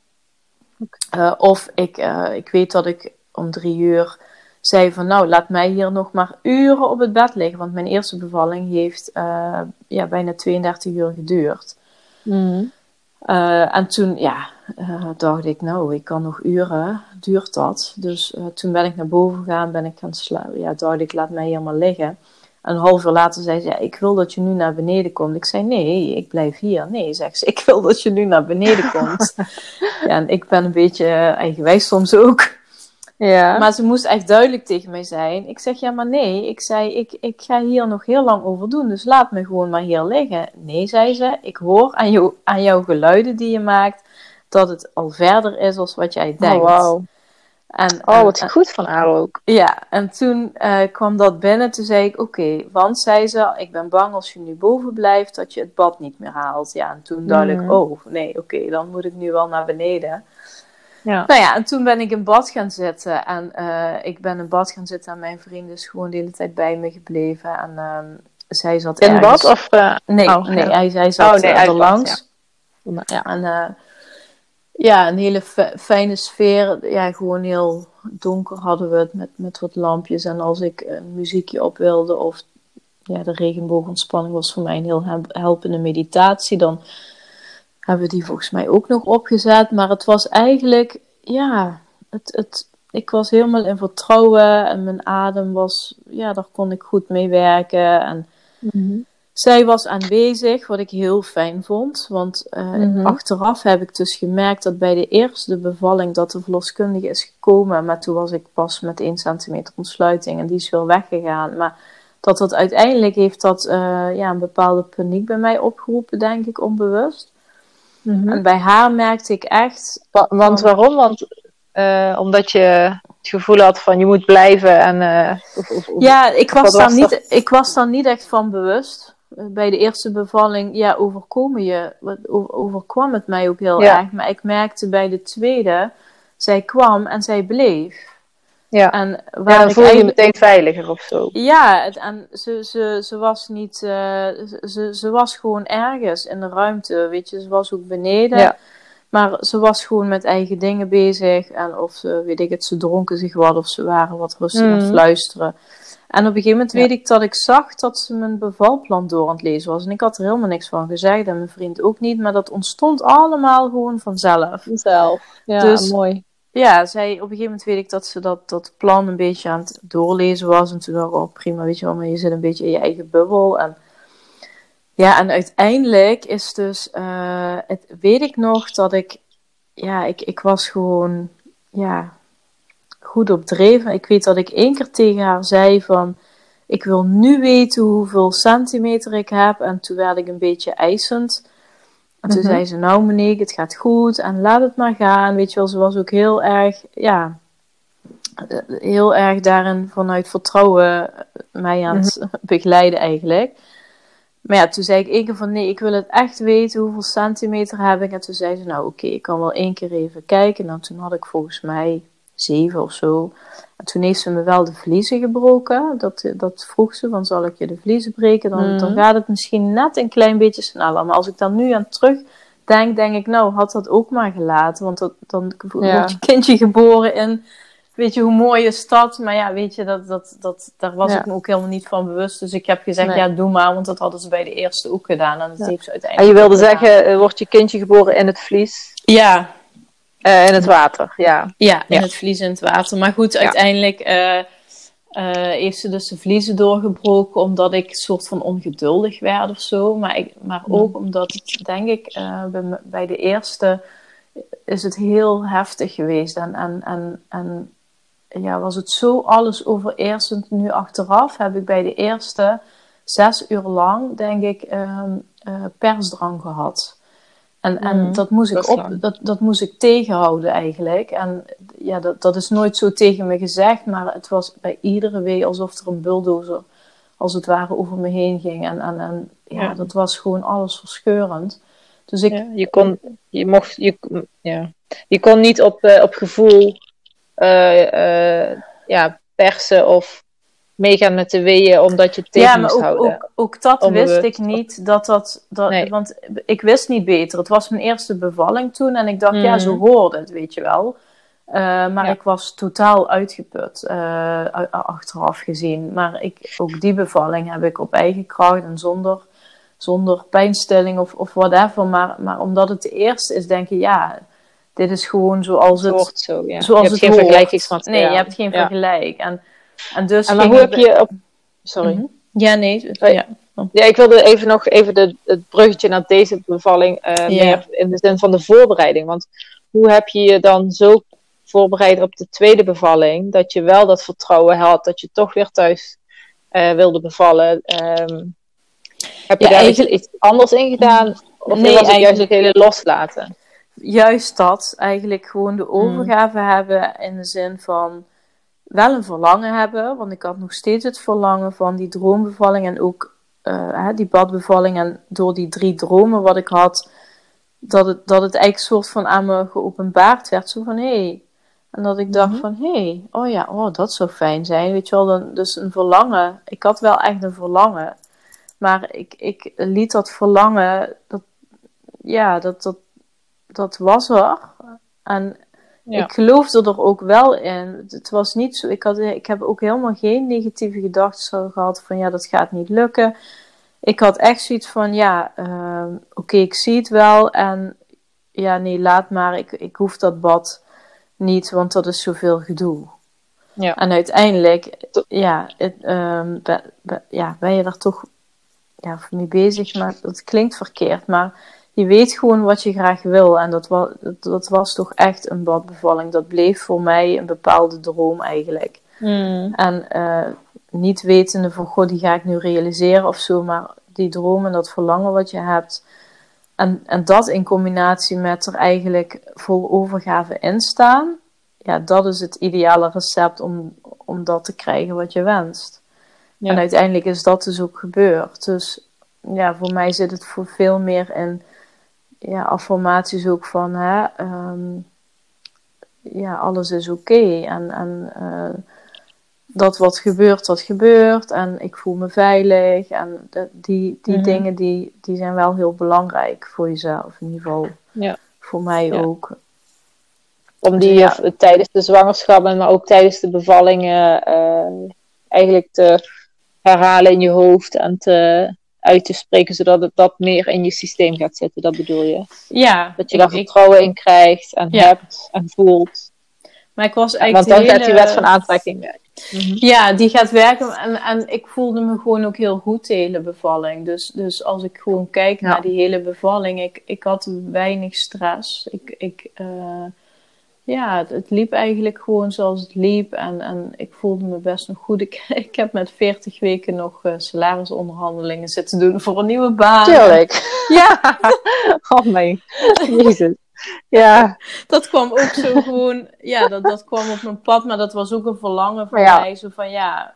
Okay. Uh, of ik, uh, ik weet dat ik om drie uur zei van nou, laat mij hier nog maar uren op het bed liggen. Want mijn eerste bevalling heeft uh, ja, bijna 32 uur geduurd. Mm. Uh, en toen, ja, uh, dacht ik, nou, ik kan nog uren, duurt dat. Dus uh, toen ben ik naar boven gegaan, ben ik gaan slapen. Ja, dacht ik, laat mij hier maar liggen. En een half uur later zei ze, ja, ik wil dat je nu naar beneden komt. Ik zei, nee, ik blijf hier. Nee, zegt ze, ik wil dat je nu naar beneden komt. ja, en ik ben een beetje eigenwijs soms ook. Ja. Maar ze moest echt duidelijk tegen mij zijn. Ik zeg, ja, maar nee. Ik zei, ik, ik ga hier nog heel lang over doen. Dus laat me gewoon maar hier liggen. Nee, zei ze. Ik hoor aan, jou, aan jouw geluiden die je maakt... dat het al verder is als wat jij denkt. Oh, wow. En, oh, wat en, goed van haar ook. Ja, en toen uh, kwam dat binnen. Toen zei ik, oké, okay, want zei ze... ik ben bang als je nu boven blijft... dat je het bad niet meer haalt. Ja, en toen dacht mm. ik, oh, nee, oké, okay, dan moet ik nu wel naar beneden... Ja. Nou ja, en toen ben ik in bad gaan zitten. En uh, ik ben in bad gaan zitten en mijn vriend is gewoon de hele tijd bij me gebleven. En uh, zij zat In ergens... bad? Of, uh... Nee, oh, nee hij, hij zat oh, nee, er langs. Ja. ja. En ja, een hele fijne sfeer. Ja, gewoon heel donker hadden we het met, met wat lampjes. En als ik een muziekje op wilde of ja, de regenboogontspanning was voor mij een heel helpende meditatie, dan hebben we die volgens mij ook nog opgezet. Maar het was eigenlijk, ja, het, het, ik was helemaal in vertrouwen en mijn adem was, ja, daar kon ik goed mee werken. En mhm. zij was aanwezig, wat ik heel fijn vond. Want uh, mm achteraf heb ik dus gemerkt dat bij de eerste bevalling dat de verloskundige is gekomen. Maar toen was ik pas met 1 centimeter ontsluiting en die is wel weggegaan. Maar dat dat uiteindelijk heeft dat uh, ja, een bepaalde paniek bij mij opgeroepen, denk ik, onbewust. Mhm. En bij haar merkte ik echt. want waarom? Want uh, omdat je het gevoel had van je moet blijven en. Uh, of, of, ja, ik was, daar niet, ik was daar niet echt van bewust. Bij de eerste bevalling, ja, overkomen je. Overkwam het mij ook heel erg. Maar ik merkte bij de tweede, zij kwam en zij bleef. Ja, en waar dan voel je je meteen veiliger of zo. Ja, en ze, ze, ze was niet, uh, ze, ze was gewoon ergens in de ruimte, weet je. Ze was ook beneden, ja. maar ze was gewoon met eigen dingen bezig. En of ze, weet ik het, ze dronken zich wat of ze waren wat rustig aan het mhm. fluisteren. En op een gegeven moment weet ik dat ik zag dat ze mijn bevalplan door aan het lezen was. En ik had er helemaal niks van gezegd en mijn vriend ook niet. Maar dat ontstond allemaal gewoon vanzelf. Vanzelf, ja, dus, mooi ja, zij, op een gegeven moment weet ik dat ze dat, dat plan een beetje aan het doorlezen was. En toen dacht ik, oh prima, weet je wel, maar je zit een beetje in je eigen bubbel. En ja, en uiteindelijk is dus, uh, het, weet ik nog dat ik, ja, ik, ik was gewoon, ja, goed op dreven. Ik weet dat ik één keer tegen haar zei van, ik wil nu weten hoeveel centimeter ik heb. En toen werd ik een beetje eisend. En toen mhm. zei ze, nou Monique, het gaat goed en laat het maar gaan. Weet je wel, ze was ook heel erg, ja, heel erg daarin vanuit vertrouwen mij aan het mhm. begeleiden eigenlijk. Maar ja, toen zei ik één keer van nee, ik wil het echt weten, hoeveel centimeter heb ik? En toen zei ze, nou oké, ik kan wel één keer even kijken. En nou, toen had ik volgens mij zeven of zo. En toen heeft ze me wel de vliezen gebroken. Dat, dat vroeg ze, van zal ik je de vliezen breken? Dan, dan mhm. gaat het misschien net een klein beetje sneller. Maar als ik dan nu aan terug denk, denk ik, nou, had dat ook maar gelaten. Want dat, dan wordt je kindje geboren in, weet je, hoe mooi is dat? Maar ja, weet je, dat, dat, dat, daar was ik me ook helemaal niet van bewust. Dus ik heb gezegd, ja, doe maar. Want dat hadden ze bij de eerste ook gedaan. En dat heeft ze uiteindelijk En je wilde zeggen, uh, wordt je kindje geboren in het vlies? Ja, uh, in het water, ja. Ja, in het vlies in het water. Maar goed, uiteindelijk uh, uh, heeft ze dus de vliezen doorgebroken omdat ik een soort van ongeduldig werd of zo. Maar, ik, maar ook omdat, denk ik, bij, bij, de eerste is het heel heftig geweest. En, en, en, en ja, was het zo alles overeersend. Nu achteraf heb ik bij de eerste zes uur lang, denk ik, um, persdrang gehad. En, en mm, dat, moest ik op, dat, dat moest ik tegenhouden eigenlijk. En ja, dat, dat is nooit zo tegen me gezegd, maar het was bij iedere wee alsof er een bulldozer als het ware over me heen ging. En, en, en ja, dat was gewoon alles verscheurend. Dus ik, ja, je kon, je mocht, je, ja, je kon niet op, uh, op gevoel uh, uh, ja, persen of meegaan met de weeën omdat je het tegen ja, maar ook, houden. Ook, ook dat wist ik niet. Dat dat, dat, Want ik wist niet beter. Het was mijn eerste bevalling toen. En ik dacht, ja, zo mhm. hoorde het, weet je wel. Uh, maar ik was totaal uitgeput, uh, achteraf gezien. Maar ik, ook die bevalling heb ik op eigen kracht en zonder, zonder pijnstilling of, of whatever. Maar, maar omdat het de eerste is, denk je, ja, dit is gewoon zoals het, het zo, ja. zoals je hebt het geen vergelijkingsmateriaal. Nee, je hebt geen vergelijk. En en dus en maar hoe heb je op... Sorry. Mhm. Ja, nee. ja. ja, ik wilde even nog even de, het bruggetje naar deze bevalling uh, meer in de zin van de voorbereiding. Want hoe heb je je dan zo voorbereid op de tweede bevalling, dat je wel dat vertrouwen had, dat je toch weer thuis uh, wilde bevallen? Um, heb je daar eigenlijk... iets anders in gedaan? Of nee, was het juist het hele loslaten? Juist dat, eigenlijk gewoon de overgave hebben in de zin van wel een verlangen hebben, want ik had nog steeds het verlangen van die droombevalling en ook uh, die badbevalling. En door die drie dromen wat ik had, dat, het, dat het eigenlijk soort van aan me geopenbaard werd. Zo van, hé. Hey. En dat ik dacht van, hé, hey, oh ja, oh, dat zou fijn zijn. Weet je wel, dan, dus een verlangen. Ik had wel echt een verlangen. Maar ik, ik liet dat verlangen, dat, ja, dat, dat, dat was er. En ik geloofde er ook wel in. Het was niet zo, ik, had, ik heb ook helemaal geen negatieve gedachten gehad van ja, dat gaat niet lukken. Ik had echt zoiets van ja, uh, oké, ik zie het wel en ja, nee, laat maar, ik, ik hoef dat bad niet, want dat is zoveel gedoe. Ja. En uiteindelijk, ja, het, um, ja, ben je daar toch ja, mee bezig, maar dat klinkt verkeerd, maar je weet gewoon wat je graag wil. En dat was, dat was toch echt een badbevalling. Dat bleef voor mij een bepaalde droom eigenlijk. Hmm. En uh, niet wetende van, god, die ga ik nu realiseren of zo, maar die droom en dat verlangen wat je hebt. En, en dat in combinatie met er eigenlijk vol overgave in staan. Ja, dat is het ideale recept om, om dat te krijgen wat je wenst. En uiteindelijk is dat dus ook gebeurd. Dus ja, voor mij zit het voor veel meer in ja, affirmaties ook van hè, ehm, ja, alles is oké. En, en uh, dat wat gebeurt, dat gebeurt. En ik voel me veilig. En de, die, die mhm. dingen die, die zijn wel heel belangrijk voor jezelf. In ieder geval ja. voor mij ook. Om die ja. tijdens de zwangerschap, maar ook tijdens de bevallingen uh, eigenlijk te herhalen in je hoofd en te, uit te spreken, zodat het dat meer in je systeem gaat zitten. Dat bedoel je? Ja. Dat je daar vertrouwen in krijgt en hebt en voelt. Maar ik was eigenlijk. Want dan gaat die wet van aantrekking werken. Mhm. Ja, die gaat werken. En, en ik voelde me gewoon ook heel goed de hele bevalling. Dus, dus als ik gewoon kijk naar die hele bevalling, ik, ik had weinig stress. Ik, ik, uh, ja, het, liep eigenlijk gewoon zoals het liep. En, en ik voelde me best nog goed. Ik, ik heb met 40 weken nog uh, salarisonderhandelingen zitten doen voor een nieuwe baan. Tuurlijk. Ja. oh mijn Jezus. Ja. Dat kwam ook zo gewoon, ja, dat, dat kwam op mijn pad. Maar dat was ook een verlangen van mij. Zo van, ja,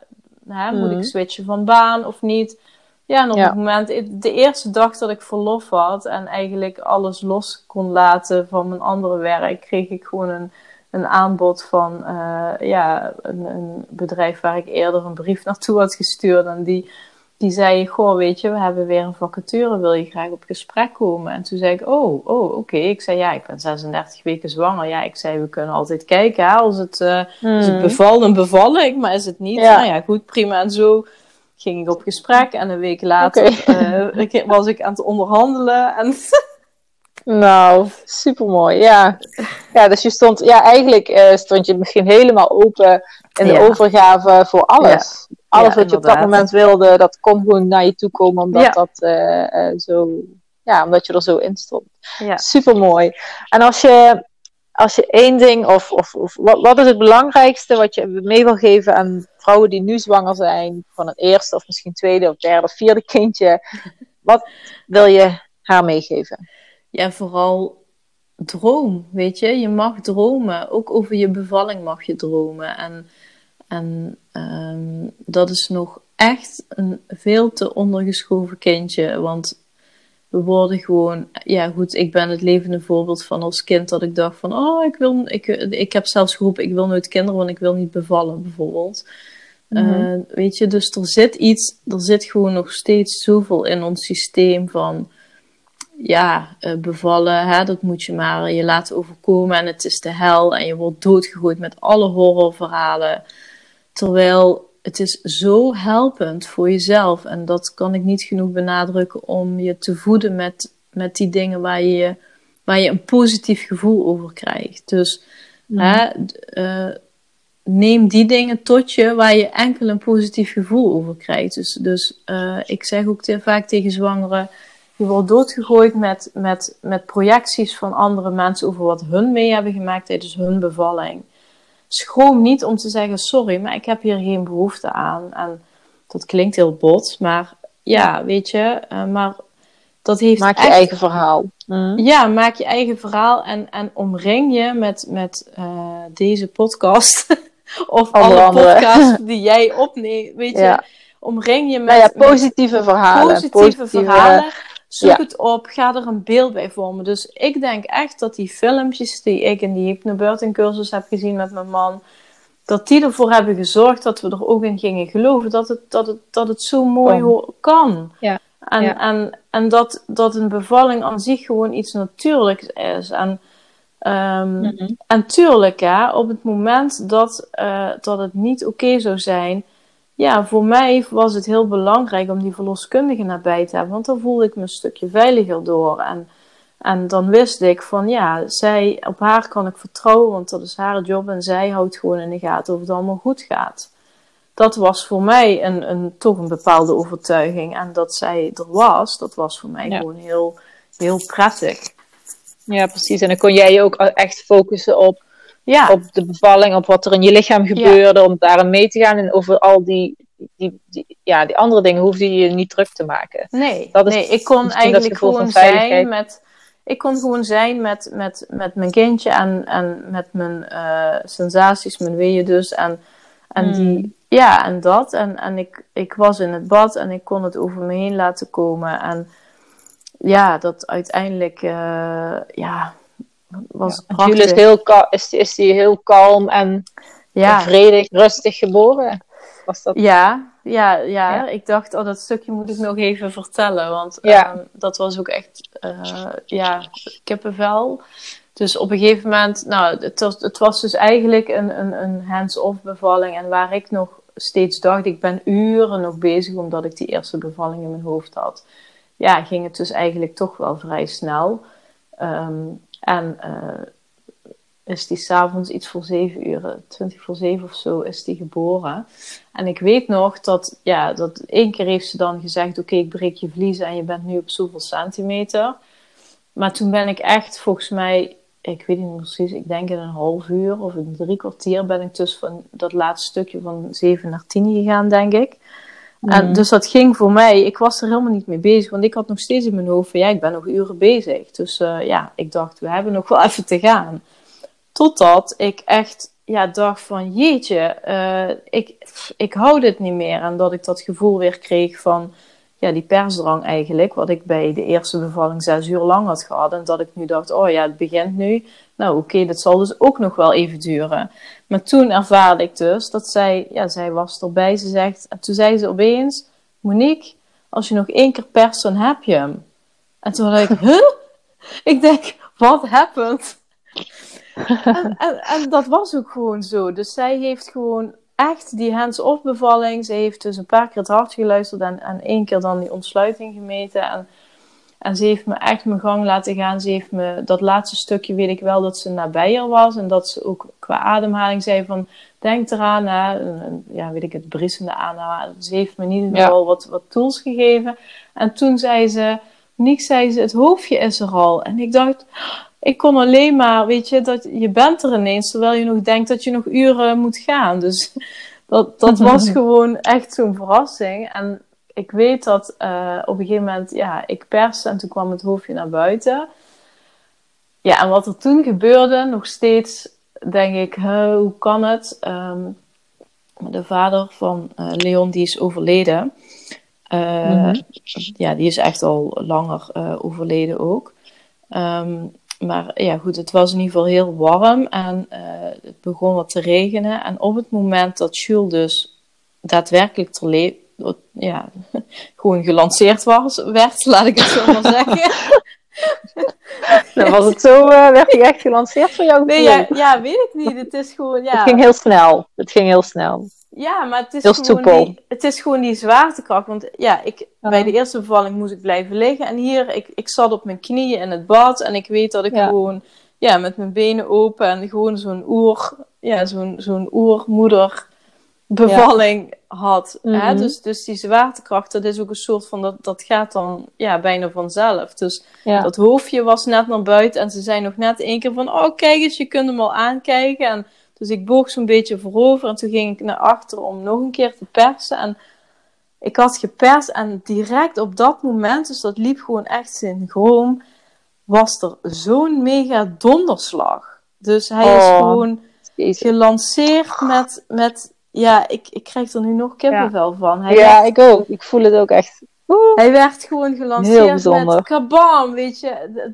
hè, moet ik mhm. switchen van baan of niet? Ja, en op het moment, de eerste dag dat ik verlof had en eigenlijk alles los kon laten van mijn andere werk, kreeg ik gewoon een, een aanbod van uh, ja, een, een, bedrijf waar ik eerder een brief naartoe had gestuurd. En die, die zei, goh, weet je, we hebben weer een vacature, wil je graag op gesprek komen? En toen zei ik, oh, oh oké. Ik zei, ja, ik ben 36 weken zwanger. Ja, ik zei, we kunnen altijd kijken, hè? Als, het, uh, als het mhm. bevalt, dan beval ik, maar is het niet? Nou ja, goed, prima. En zo ging ik op gesprek en een week later uh, was ik aan het onderhandelen. En nou, supermooi. Ja. ja, dus je stond, ja, eigenlijk uh, stond je misschien helemaal open in de overgave voor alles. Alles wat je op dat moment wilde, dat kon gewoon naar je toe komen, omdat dat uh, zo, ja, omdat je er zo in stond. Supermooi. En als je als je één ding, of, of, of wat, wat, is het belangrijkste wat je mee wil geven aan vrouwen die nu zwanger zijn van een eerste of misschien tweede of derde of vierde kindje? Wat wil je haar meegeven? Ja, vooral droom, weet je. Je mag dromen. Ook over je bevalling mag je dromen. En, en um, dat is nog echt een veel te ondergeschoven kindje. Want we worden gewoon, ja goed, ik ben het levende voorbeeld van als kind dat ik dacht van, oh, ik wil, ik, ik heb zelfs geroepen, ik wil nooit kinderen, want ik wil niet bevallen bijvoorbeeld. Mhm. Eh, weet je, dus er zit iets, er zit gewoon nog steeds zoveel in ons systeem van, ja, uh, bevallen, hè, dat moet je maar je laten overkomen en het is de hel en je wordt doodgegooid met alle horrorverhalen. Terwijl het is zo helpend voor jezelf. En dat kan ik niet genoeg benadrukken om je te voeden met, met die dingen waar je, waar je een positief gevoel over krijgt. Dus hè, uh, neem die dingen tot je waar je enkel een positief gevoel over krijgt. Dus, dus uh, ik zeg ook te, vaak tegen zwangeren. Je wordt doodgegooid met, met, met projecties van andere mensen over wat hun mee hebben gemaakt tijdens hun bevalling schroom niet om te zeggen: sorry, maar ik heb hier geen behoefte aan. En dat klinkt heel bot, maar ja, weet je, uh, maar dat heeft. Maak je eigen verhaal. Mhm. Ja, maak je eigen verhaal en, en omring je met, met uh, deze podcast. of alle podcasts die jij opneemt, weet je. Omring je met, nou ja, positieve verhalen. Positieve, positieve verhalen Zoek het op, ga er een beeld bij vormen. Dus ik denk echt dat die filmpjes die ik in die hypnobirthing cursus heb gezien met mijn man, dat die ervoor hebben gezorgd dat we er ook in gingen geloven. Dat het, dat het, dat het zo mooi kan. Ja. En, en, en dat, dat een bevalling aan zich gewoon iets natuurlijks is. En, um, mm en tuurlijk, hè, op het moment dat, uh, dat het niet oké zou zijn, ja, voor mij was het heel belangrijk om die verloskundige nabij te hebben, want dan voelde ik me een stukje veiliger door. En, en dan wist ik van ja, zij, op haar kan ik vertrouwen, want dat is haar job en zij houdt gewoon in de gaten of het allemaal goed gaat. Dat was voor mij een, een, toch een bepaalde overtuiging. En dat zij er was, dat was voor mij gewoon heel, heel prettig. Ja, precies. En dan kon jij je ook echt focussen op ja. op de bevalling, op wat er in je lichaam gebeurde, om daarin mee te gaan. En over al die, die, die, ja, die andere dingen hoefde je niet druk te maken. Nee, dat is nee ik kon eigenlijk gewoon zijn met. Ik kon gewoon zijn met, met, met mijn kindje en, en met mijn uh, sensaties, mijn weeën dus. En, en, die, hmm. ja, en dat. En, en ik, ik was in het bad en ik kon het over me heen laten komen. En ja, dat uiteindelijk, uh, ja, was ja, Jules is, heel is, is die heel kalm en ja. vredig, rustig geboren. Was dat... ja, ja, ja, ik dacht, oh, dat stukje moet ik nog even vertellen. Want ja. um, dat was ook echt, uh, ja, kippenvel. Dus op een gegeven moment, nou, het was, het was dus eigenlijk een, een, een hands-off bevalling. En waar ik nog steeds dacht, ik ben uren nog bezig omdat ik die eerste bevalling in mijn hoofd had. Ja, ging het dus eigenlijk toch wel vrij snel. Um, en uh, is die s'avonds iets voor zeven uur, twintig voor zeven of zo, is die geboren. En ik weet nog dat, ja, dat één keer heeft ze dan gezegd, oké, ik breek je vliezen en je bent nu op zoveel centimeter. Maar toen ben ik echt, volgens mij, ik weet niet precies, ik denk in een half uur of in drie kwartier ben ik dus van dat laatste stukje van zeven naar tien gegaan, denk ik. En mm. dus dat ging voor mij, ik was er helemaal niet mee bezig, want ik had nog steeds in mijn hoofd van ja, ik ben nog uren bezig. Dus uh, ja, ik dacht, we hebben nog wel even te gaan. Totdat ik echt ja, dacht van jeetje, uh, ik, ik hou dit niet meer. En dat ik dat gevoel weer kreeg van ja, die persdrang eigenlijk, wat ik bij de eerste bevalling zes uur lang had gehad. En dat ik nu dacht, oh ja, het begint nu. Nou oké, okay, dat zal dus ook nog wel even duren. Maar toen ervaarde ik dus dat zij, ja, zij was erbij. Ze zegt, en toen zei ze opeens, Monique, als je nog één keer perst, dan heb je hem. En toen dacht ik, huh? Ik denk, wat happened? en, en, en, dat was ook gewoon zo. Dus zij heeft gewoon echt die hands-off bevalling. Ze heeft dus een paar keer het hart geluisterd en, en één keer dan die ontsluiting gemeten. En en ze heeft me echt mijn gang laten gaan. Ze heeft me, dat laatste stukje weet ik wel dat ze nabijer was. En dat ze ook qua ademhaling zei van, denk eraan, hè, ja, weet ik het, brissende ademhaling. Ze heeft me in ieder geval wat, wat tools gegeven. En toen zei ze, niks zei ze, het hoofdje is er al. En ik dacht, ik kon alleen maar, weet je, dat je bent er ineens, terwijl je nog denkt dat je nog uren moet gaan. Dus dat, dat was gewoon echt zo'n verrassing. En ik weet dat uh, op een gegeven moment, ja, ik perste en toen kwam het hoofdje naar buiten. Ja, en wat er toen gebeurde, nog steeds denk ik, hoe kan het? Um, de vader van uh, Leon, die is overleden. Uh, mm-hmm. Ja, die is echt al langer overleden ook. Um, maar ja, goed, het was in ieder geval heel warm en het begon wat te regenen. En op het moment dat Jules dus daadwerkelijk ter, le- ja, gewoon gelanceerd was, werd, laat ik het zo maar zeggen. Dan was het zo, uh, werd hij echt gelanceerd voor jou? Nee, ja, ja, weet ik niet. Het is gewoon, ja. Het ging heel snel. Het ging heel snel. Ja, maar het is, heel gewoon die, het is gewoon die zwaartekracht. Want ja, ik, bij de eerste bevalling moest ik blijven liggen. En hier, ik, ik zat op mijn knieën in het bad. En ik weet dat ik gewoon ja, met mijn benen open en gewoon zo'n oer, ja, zo'n zo'n oermoeder bevalling had. hè? Mhm. Dus, dus die zwaartekracht, dat is ook een soort van, dat, dat gaat dan ja, bijna vanzelf. Dus dat hoofdje was net naar buiten en ze zei nog net één keer van, oh kijk eens, je kunt hem al aankijken. En dus ik boog zo'n beetje voorover en toen ging ik naar achter om nog een keer te persen. En ik had geperst en direct op dat moment, dus dat liep gewoon echt synchroon, was er zo'n mega donderslag. Dus hij is oh. gewoon gelanceerd met, met ja, ik, ik krijg er nu nog kippenvel van. Hij ja, ik ook. Ik voel het ook echt. Hij werd gewoon gelanceerd met kabam, weet je.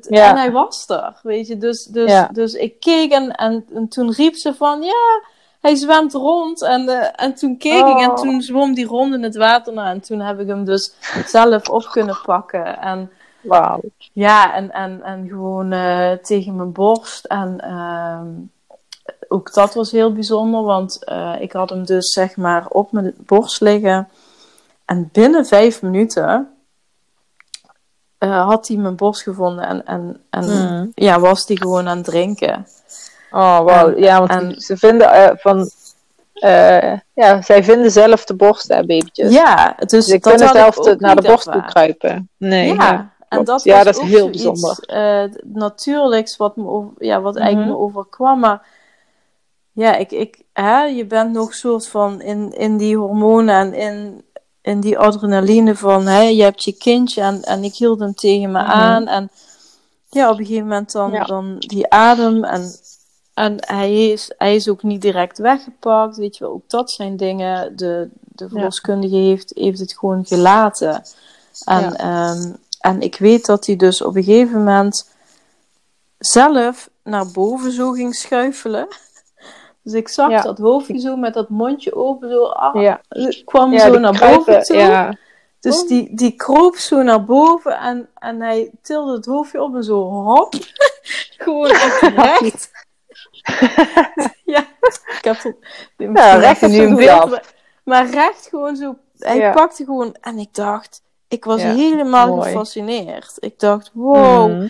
En hij was er, weet je. Dus, dus, dus ik keek en, en, toen riep ze van, ja, hij zwemt rond. En, uh, en toen keek ik en oh. toen zwom die rond in het water. Nou, en toen heb ik hem dus zelf op kunnen pakken. En Wauw. Ja, en, en, en gewoon uh, tegen mijn borst. En uh, ook dat was heel bijzonder, want uh, ik had hem dus zeg maar op mijn borst liggen. En binnen vijf minuten uh, had hij mijn borst gevonden en, en, en mm. ja, was hij gewoon aan het drinken. Oh, wauw. Ja, want en, ze vinden van... ja, zij vinden zelf de borst, hè, babytjes. Ja, dus ze kunnen zelf naar de borst toe kruipen. Nee. Ja, en dat ja, dat is heel bijzonder. uh, natuurlijks wat, me over, ja, wat eigenlijk mhm. me overkwam. Maar ja, ik, ik, hè, je bent nog soort van in, in die hormonen en in, in die adrenaline van hè, je hebt je kindje en, en ik hield hem tegen me mhm. aan. En ja, op een gegeven moment dan, dan die adem en, en hij, is, hij is ook niet direct weggepakt. Weet je wel, ook dat zijn dingen. De, de verloskundige heeft, heeft het gewoon gelaten. En um, en ik weet dat hij dus op een gegeven moment zelf naar boven zo ging schuifelen. Dus ik zag dat hoofdje zo met dat mondje open, zo ah, ja. kwam zo naar boven toe. Dus oh. die, die kroop zo naar boven en, en hij tilde het hoofdje op en zo hop. Gewoon echt recht. ja, ik heb het ja, recht nu af. Maar recht gewoon zo. Hij pakte gewoon en ik dacht, ik was helemaal gefascineerd. Ik dacht, wow, mm.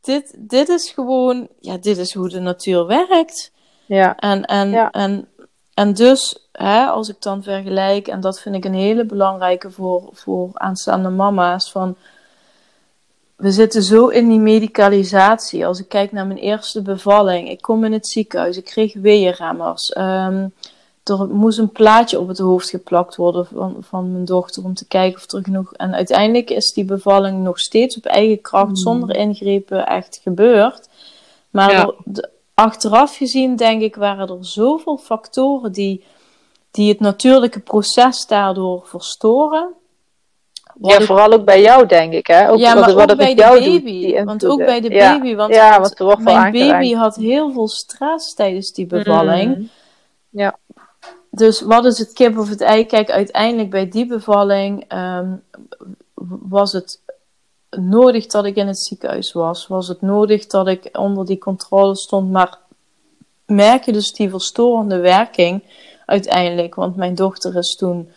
dit, dit is gewoon, ja, dit is hoe de natuur werkt. Ja. En, en, en, en dus, hè, als ik dan vergelijk, en dat vind ik een hele belangrijke voor, voor aanstaande mama's, van we zitten zo in die medicalisatie. Als ik kijk naar mijn eerste bevalling, ik kom in het ziekenhuis, ik kreeg weeënremmers. Um, er moest een plaatje op het hoofd geplakt worden van, van mijn dochter om te kijken of er genoeg. En uiteindelijk is die bevalling nog steeds op eigen kracht, hmm. zonder ingrepen, echt gebeurd. Maar achteraf gezien, denk ik, waren er zoveel factoren die, die het natuurlijke proces daardoor verstoren. ja, vooral ook bij jou, denk ik. Hè? Ook ja, maar wat, ook bij de baby. Doet, want ook bij de baby. Want, ja, want er wordt mijn baby had heel veel stress tijdens die bevalling. Hmm. Ja dus wat is het kip of het ei? Kijk, uiteindelijk bij die bevalling ehm, was het nodig dat ik in het ziekenhuis was. Was het nodig dat ik onder die controle stond. Maar merk je dus die verstorende werking uiteindelijk. Want mijn dochter is toen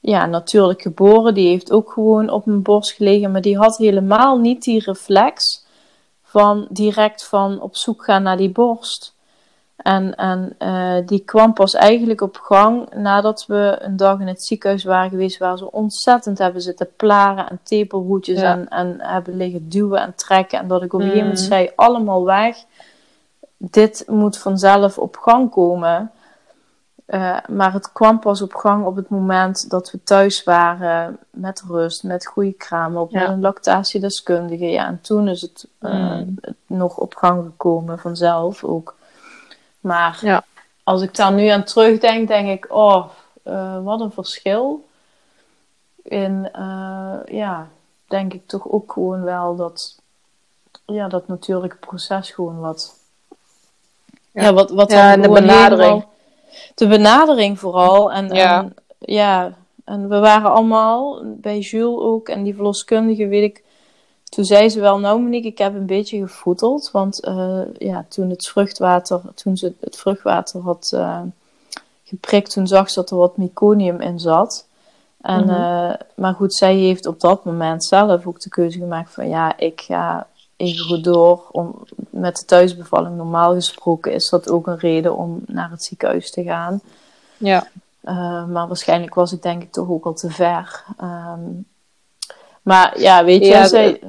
ja, natuurlijk geboren. Die heeft ook gewoon op mijn borst gelegen. Maar die had helemaal niet die reflex van direct van op zoek gaan naar die borst. En, en uh, die kwam pas eigenlijk op gang nadat we een dag in het ziekenhuis waren geweest, waar ze ontzettend hebben zitten plaren en tepelhoedjes en, en hebben liggen duwen en trekken. En dat ik op een gegeven moment mm. zei, allemaal weg, dit moet vanzelf op gang komen. Uh, maar het kwam pas op gang op het moment dat we thuis waren met rust, met goede kraam op, met een lactatiedeskundige. Ja, en toen is het, uh, mm. het nog op gang gekomen vanzelf ook. Maar ja. als ik daar nu aan terugdenk, denk ik, oh, uh, wat een verschil. In, uh, ja, denk ik toch ook gewoon wel dat, ja, dat natuurlijke proces gewoon wat, ja, ja wat, wat ja, en de benadering. de benadering vooral. En ja. en ja, en we waren allemaal, bij Jules ook, en die verloskundige, weet ik, toen zei ze wel, nou Monique, ik heb een beetje gevoeteld. Want uh, ja, toen het vruchtwater, toen ze het vruchtwater had uh, geprikt, toen zag ze dat er wat meconium in zat. En, mm -hmm. uh, maar goed, zij heeft op dat moment zelf ook de keuze gemaakt van ja, ik ga even goed door. Om, met de thuisbevalling normaal gesproken is dat ook een reden om naar het ziekenhuis te gaan. Ja. maar waarschijnlijk was ik denk ik toch ook al te ver. Um, maar ja, weet je, ja, zij...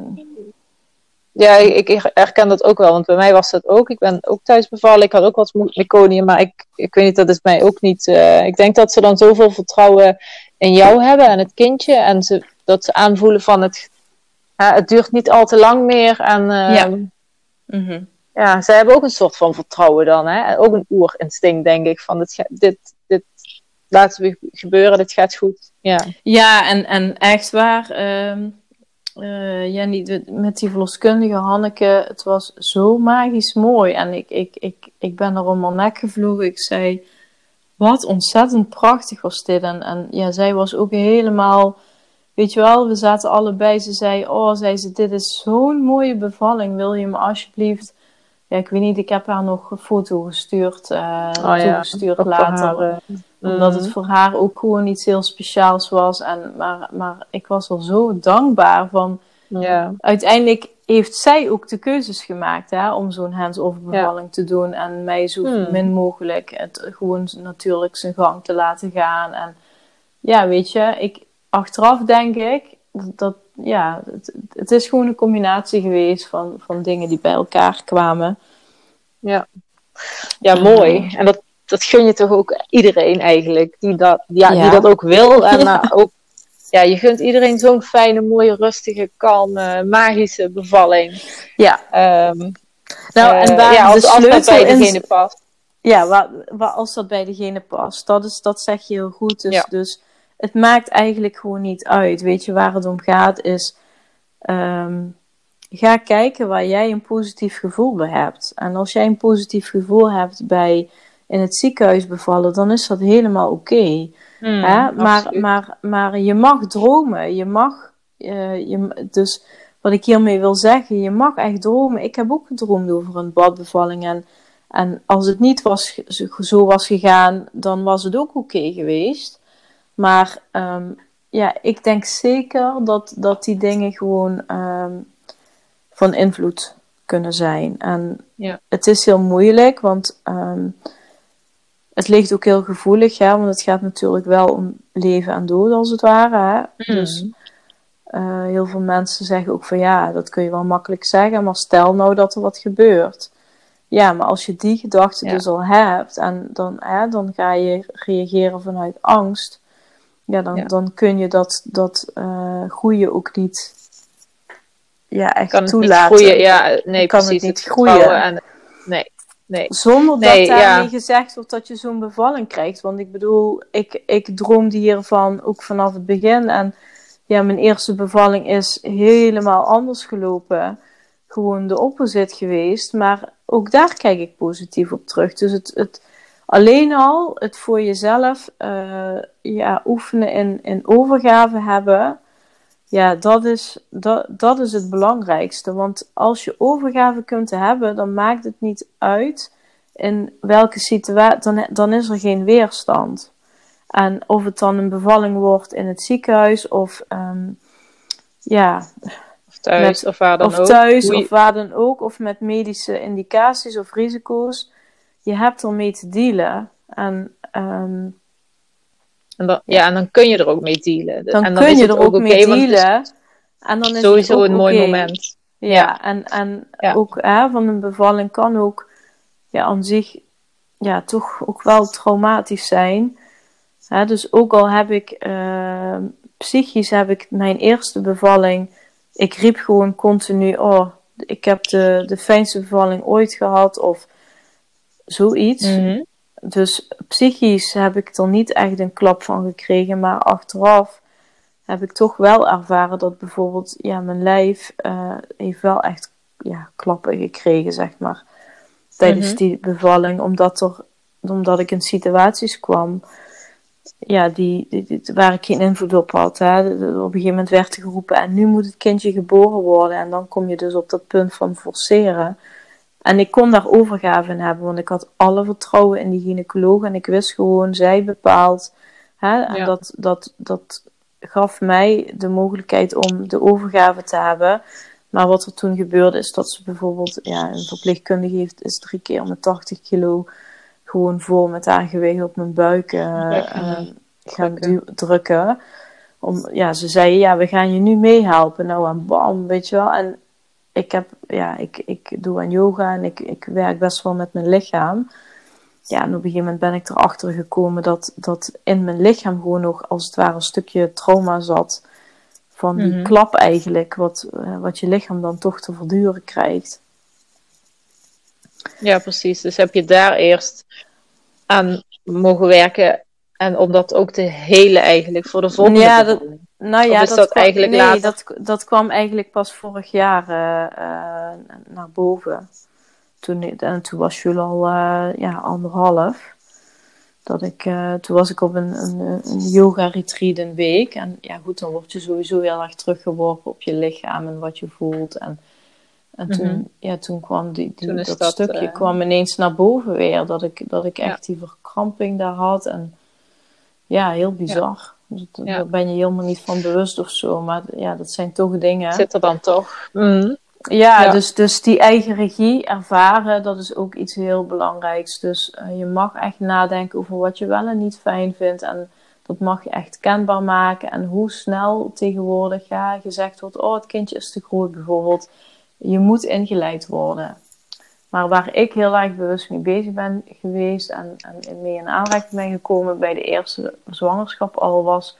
ja ik, ik, herken dat ook wel, want bij mij was dat ook. Ik ben ook thuis bevallen, ik had ook wat meconium, maar ik, ik weet niet, dat is mij ook niet... Uh, ik denk dat ze dan zoveel vertrouwen in jou hebben en het kindje, en ze, dat ze aanvoelen van het, het duurt niet al te lang meer. En uh, ja. Mm ja, zij hebben ook een soort van vertrouwen dan, hè? ook een oerinstinct, denk ik, van dit, dit laten we gebeuren, dit gaat goed. Ja, ja en, en echt waar. Uh, Jenny, met die verloskundige Hanneke, het was zo magisch mooi. En ik, ik, ik, ik ben er om mijn nek gevlogen. Ik zei, wat ontzettend prachtig was dit. En, en ja, zij was ook helemaal, weet je wel, we zaten allebei. Ze zei, oh, zei ze, dit is zo'n mooie bevalling. Wil je me alsjeblieft, ja, ik weet niet, ik heb haar nog een foto gestuurd, uh, oh, toegestuurd later. Haar, uh, omdat het mm. voor haar ook gewoon iets heel speciaals was. En, maar, maar ik was wel zo dankbaar van... Ja. Uiteindelijk heeft zij ook de keuzes gemaakt hè, om zo'n bevalling te doen. En mij zo hmm. min mogelijk het gewoon natuurlijk zijn gang te laten gaan. En ja, weet je, ik, achteraf denk ik dat, ja, het, het, is gewoon een combinatie geweest van, van dingen die bij elkaar kwamen. Ja, ja mooi. En dat, dat gun je toch ook iedereen eigenlijk, die dat, ja, Die dat ook wil. En maar ook, ja, je gunt iedereen zo'n fijne, mooie, rustige, kalme, magische bevalling. Ja. Um, nou, en waar ja, als, de als dat bij degene past. Ja, waar, waar, als dat bij degene past. Dat, is, dat zeg je heel goed. Dus, dus het maakt eigenlijk gewoon niet uit. Weet je, waar het om gaat is... Um, ga kijken waar jij een positief gevoel bij hebt. En als jij een positief gevoel hebt bij in het ziekenhuis bevallen, dan is dat helemaal oké. Hmm, maar, maar, maar je mag dromen. Je mag, uh, je, dus wat ik hiermee wil zeggen, je mag echt dromen. Ik heb ook gedroomd over een badbevalling. En, en als het niet was, zo was gegaan, dan was het ook oké geweest. Maar um, ja, ik denk zeker dat, dat die dingen gewoon um, van invloed kunnen zijn. En ja. het is heel moeilijk, want um, het ligt ook heel gevoelig, hè, want het gaat natuurlijk wel om leven en dood als het ware. Hè? Mhm. Dus uh, heel veel mensen zeggen ook van ja, dat kun je wel makkelijk zeggen, maar stel nou dat er wat gebeurt. Ja, maar als je die gedachte dus al hebt en dan, hè, dan ga je reageren vanuit angst, ja, dan, dan kun je dat, dat uh, groeien ook niet ja, echt kan toelaten. Het niet groeien, ja, nee, kan precies. Het niet groeien. En, nee. Nee. Zonder dat nee, daarmee gezegd wordt dat je zo'n bevalling krijgt. Want ik bedoel, ik, ik droomde hiervan ook vanaf het begin. En ja, mijn eerste bevalling is helemaal anders gelopen. Gewoon de opposite geweest. Maar ook daar kijk ik positief op terug. Dus het, het alleen al het voor jezelf uh, ja, oefenen in, in overgave hebben. Ja, dat is, dat, dat is het belangrijkste. Want als je overgave kunt hebben, dan maakt het niet uit in welke situatie, dan, dan is er geen weerstand. En of het dan een bevalling wordt in het ziekenhuis of um, ja. Of thuis of waar dan of ook. Thuis of waar dan ook. Of met medische indicaties of risico's. Je hebt ermee te dealen. En um, en dan, ja. en dan kun je er ook mee dealen. Dan, en dan kun je er ook, mee dealen. En dan is sowieso een mooi moment. Ja, en, en ook hè, van een bevalling kan ook ja, aan zich ja, toch ook wel traumatisch zijn. Hè, dus ook al heb ik uh, psychisch heb ik mijn eerste bevalling, ik riep gewoon continu, oh, ik heb de, de fijnste bevalling ooit gehad of zoiets. Mm dus psychisch heb ik er niet echt een klap van gekregen, maar achteraf heb ik toch wel ervaren dat bijvoorbeeld ja, mijn lijf uh, heeft wel echt ja, klappen gekregen, zeg maar. Tijdens mhm. die bevalling, omdat, er, omdat ik in situaties kwam ja, die, die, waar ik geen invloed op had. Hè. Op een gegeven moment werd er geroepen en nu moet het kindje geboren worden. En dan kom je dus op dat punt van forceren. En ik kon daar overgave in hebben, want ik had alle vertrouwen in die gynaecoloog en ik wist gewoon, zij bepaalt. Hè, en dat, dat, dat gaf mij de mogelijkheid om de overgave te hebben. Maar wat er toen gebeurde is dat ze bijvoorbeeld, ja, een verpleegkundige heeft, is drie keer met 80 kilo gewoon vol met haar gewicht op mijn buik uh, uh, gaan drukken. Om, ja, ze zei, ja, we gaan je nu meehelpen. Nou, en bam, weet je wel. En ik, heb, ja, ik, ik doe aan yoga en ik, ik werk best wel met mijn lichaam. Ja, en op een gegeven moment ben ik erachter gekomen dat, dat in mijn lichaam gewoon nog als het ware een stukje trauma zat. Van die mhm. klap eigenlijk, wat, eh, wat je lichaam dan toch te verduren krijgt. Ja, precies. Dus heb je daar eerst aan mogen werken En om dat ook te helen eigenlijk voor de volgende Ja, dat-. Nou ja, Of is dat, dat kwam, eigenlijk nee, later? dat, dat kwam eigenlijk pas vorig jaar eh, eh, naar boven. Toen, en toen was Jules al eh, ja, anderhalf. Dat ik, toen was ik op een, een, een yoga retreat een week. En ja, goed, dan word je sowieso heel erg teruggeworpen op je lichaam en wat je voelt. En, en toen, Mhm. ja, toen kwam die, die, Toen is dat, dat, stukje kwam ineens naar boven weer. Dat ik, dat ik Ja. echt die verkramping daar had. En ja, heel bizar. Dat- Ja. Daar ben je helemaal niet van bewust of zo. Maar ja, dat zijn toch dingen. Zit er dan toch? Ja, Ja. Dus, dus die eigen regie ervaren, dat is ook iets heel belangrijks. Dus eh, je mag echt nadenken over wat je wel en niet fijn vindt. En dat mag je echt kenbaar maken. En hoe snel tegenwoordig ja, gezegd wordt: Oh, het kindje is te groot bijvoorbeeld. Je moet ingeleid worden. Maar waar ik heel erg bewust mee bezig ben geweest en, en mee in aanraking ben gekomen bij de eerste zwangerschap al was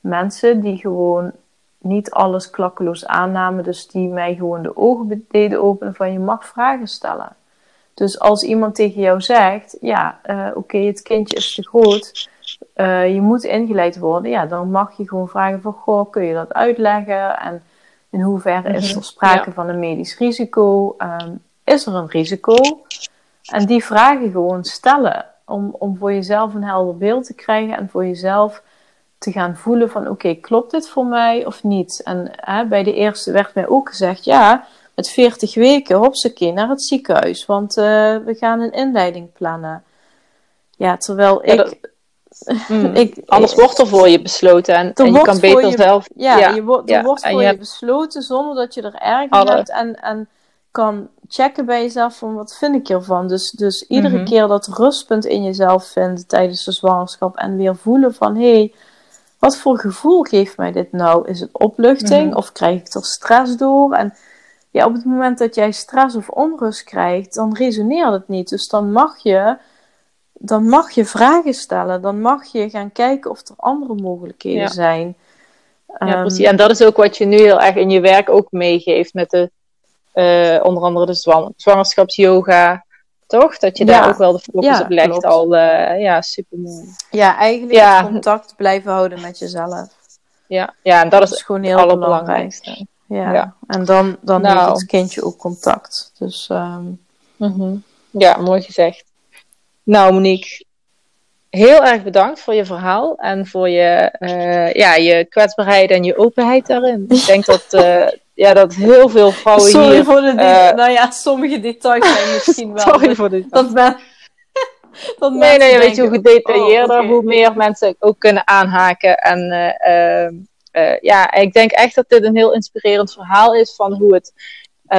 mensen die gewoon niet alles klakkeloos aannamen. Dus die mij gewoon de ogen deden openen van je mag vragen stellen. Dus als iemand tegen jou zegt, ja, eh, oké, het kindje is te groot, eh, je moet ingeleid worden, ja, dan mag je gewoon vragen van, goh, kun je dat uitleggen? En in hoeverre is Mhm, er sprake ja. van een medisch risico? Ehm, is er een risico? En die vragen gewoon stellen, om, om voor jezelf een helder beeld te krijgen en voor jezelf te gaan voelen van oké, klopt dit voor mij of niet? En hè, bij de eerste werd mij ook gezegd, ja, met 40 weken, hopsakee, naar het ziekenhuis, want eh, we gaan een inleiding plannen. Ja, terwijl Ja, ik... dat- Mhm. ik Anders wordt er voor je besloten en, en je kan beter je- zelf. ja, ja, je wordt, er ja, wordt voor je je, besloten zonder dat je er erg in hebt en, en kan checken bij jezelf van wat vind ik hiervan. Dus, dus iedere Mhm. keer dat rustpunt in jezelf vindt tijdens de zwangerschap en weer voelen van hé, hey, wat voor gevoel geeft mij dit nou? Is het opluchting Mhm. of krijg ik er stress door? En ja, op het moment dat jij stress of onrust krijgt, dan resoneert het niet. Dus dan mag je, dan mag je vragen stellen. Dan mag je gaan kijken of er andere mogelijkheden Ja. zijn. Ja, Ehm, precies. En dat is ook wat je nu heel erg in je werk ook meegeeft met de, eh, onder andere de zwang- zwangerschapsyoga. Toch? Dat je daar Ja. ook wel de focus Ja, op legt klopt. al. eh, ja, super mooi. Ja, eigenlijk Ja. contact blijven houden met jezelf. Ja, ja, en dat Dat is is gewoon het heel belangrijk. allerbelangrijkste. Ja. Ja. En dan, dan Nou. heeft het kindje ook contact. Dus ehm, Mhm. Ja, mooi gezegd. Nou, Monique, heel erg bedankt voor je verhaal en voor je, eh, ja, je kwetsbaarheid en je openheid daarin. Ik denk dat, ja, dat heel veel vrouwen sorry hier. voor de de- eh, nou ja, sommige details zijn misschien wel. Sorry voor dit. Dat ben, dat Nee, nee, weet je denken, hoe gedetailleerder, oh, oké. hoe meer mensen ook kunnen aanhaken. En eh, ehm, eh, ja, ik denk echt dat dit een heel inspirerend verhaal is van hoe, het,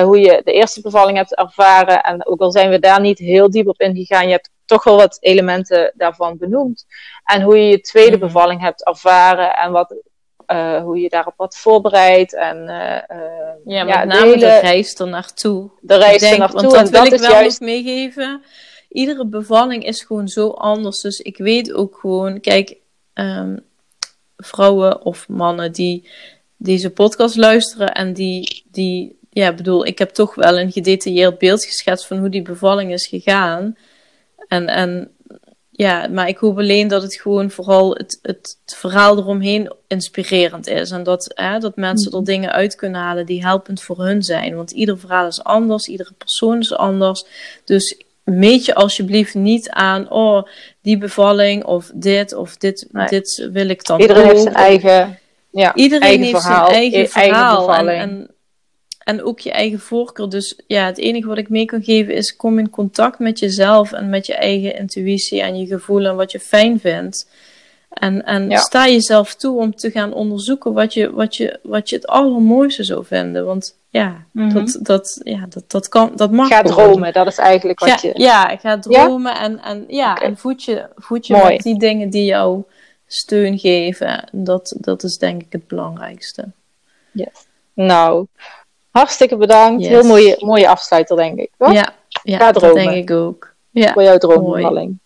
hoe je de eerste bevalling hebt ervaren. En ook al zijn we daar niet heel diep op ingegaan, je hebt toch wel wat elementen daarvan benoemd. En hoe je je tweede Mhm. bevalling hebt ervaren en wat, eh, hoe je daarop wat voorbereid. En eh, eh, Ja, met de name hele- de reis ernaartoe. de reis denk, ernaartoe. Want dat en wil dat ik is wel juist nog meegeven. Iedere bevalling is gewoon zo anders. Dus ik weet ook gewoon, kijk, ehm, vrouwen of mannen die deze podcast luisteren en die, die, ja, bedoel, ik heb toch wel een gedetailleerd beeld geschetst van hoe die bevalling is gegaan. En, en ja, maar ik hoop alleen dat het gewoon vooral het, het, het verhaal eromheen inspirerend is. En dat, hè, dat mensen er dingen uit kunnen halen die helpend voor hun zijn. Want ieder verhaal is anders, iedere persoon is anders. Dus meet je alsjeblieft niet aan, oh, die bevalling of dit of dit, Nee. dit wil ik dan iedereen heeft zijn eigen, ja, Iedereen eigen heeft verhaal, zijn eigen verhaal. en, en ook je eigen voorkeur. Dus ja, het enige wat ik mee kan geven is kom in contact met jezelf en met je eigen intuïtie en je gevoel en wat je fijn vindt. En, en Ja. sta jezelf toe om te gaan onderzoeken wat je, wat je, wat je het allermooiste zou vinden. Want ja, Mhm. dat, dat, ja dat, dat, kan, dat mag Ga dromen, dat is eigenlijk wat Ga, je... ja, ga dromen en, en, ja, en voed je, voed je Mooi. met die dingen die jou steun geven. Dat, dat is denk ik het belangrijkste. Nou, hartstikke bedankt. Yes. Heel mooie, mooie afsluiter, denk ik. Toch? Ja, ja Ga dat denk ik ook. Ja, Voor jouw droombevalling.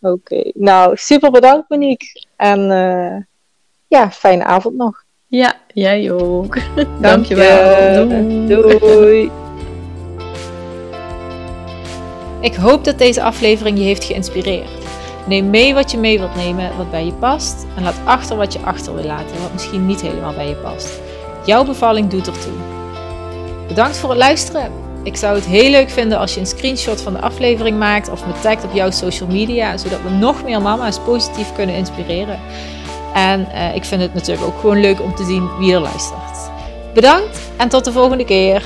Oké, nou, super bedankt Monique. En eh, ja, fijne avond nog. ja jij ook. Dank Dankjewel. je. Doei. Doei. Ik hoop dat deze aflevering je heeft geïnspireerd. Neem mee wat je mee wilt nemen, wat bij je past. En laat achter wat je achter wil laten, wat misschien niet helemaal bij je past. Jouw bevalling doet ertoe. Bedankt voor het luisteren. Ik zou het heel leuk vinden als je een screenshot van de aflevering maakt of me tagt op jouw social media, zodat we nog meer mama's positief kunnen inspireren. En uh, ik vind het natuurlijk ook gewoon leuk om te zien wie er luistert. Bedankt en tot de volgende keer.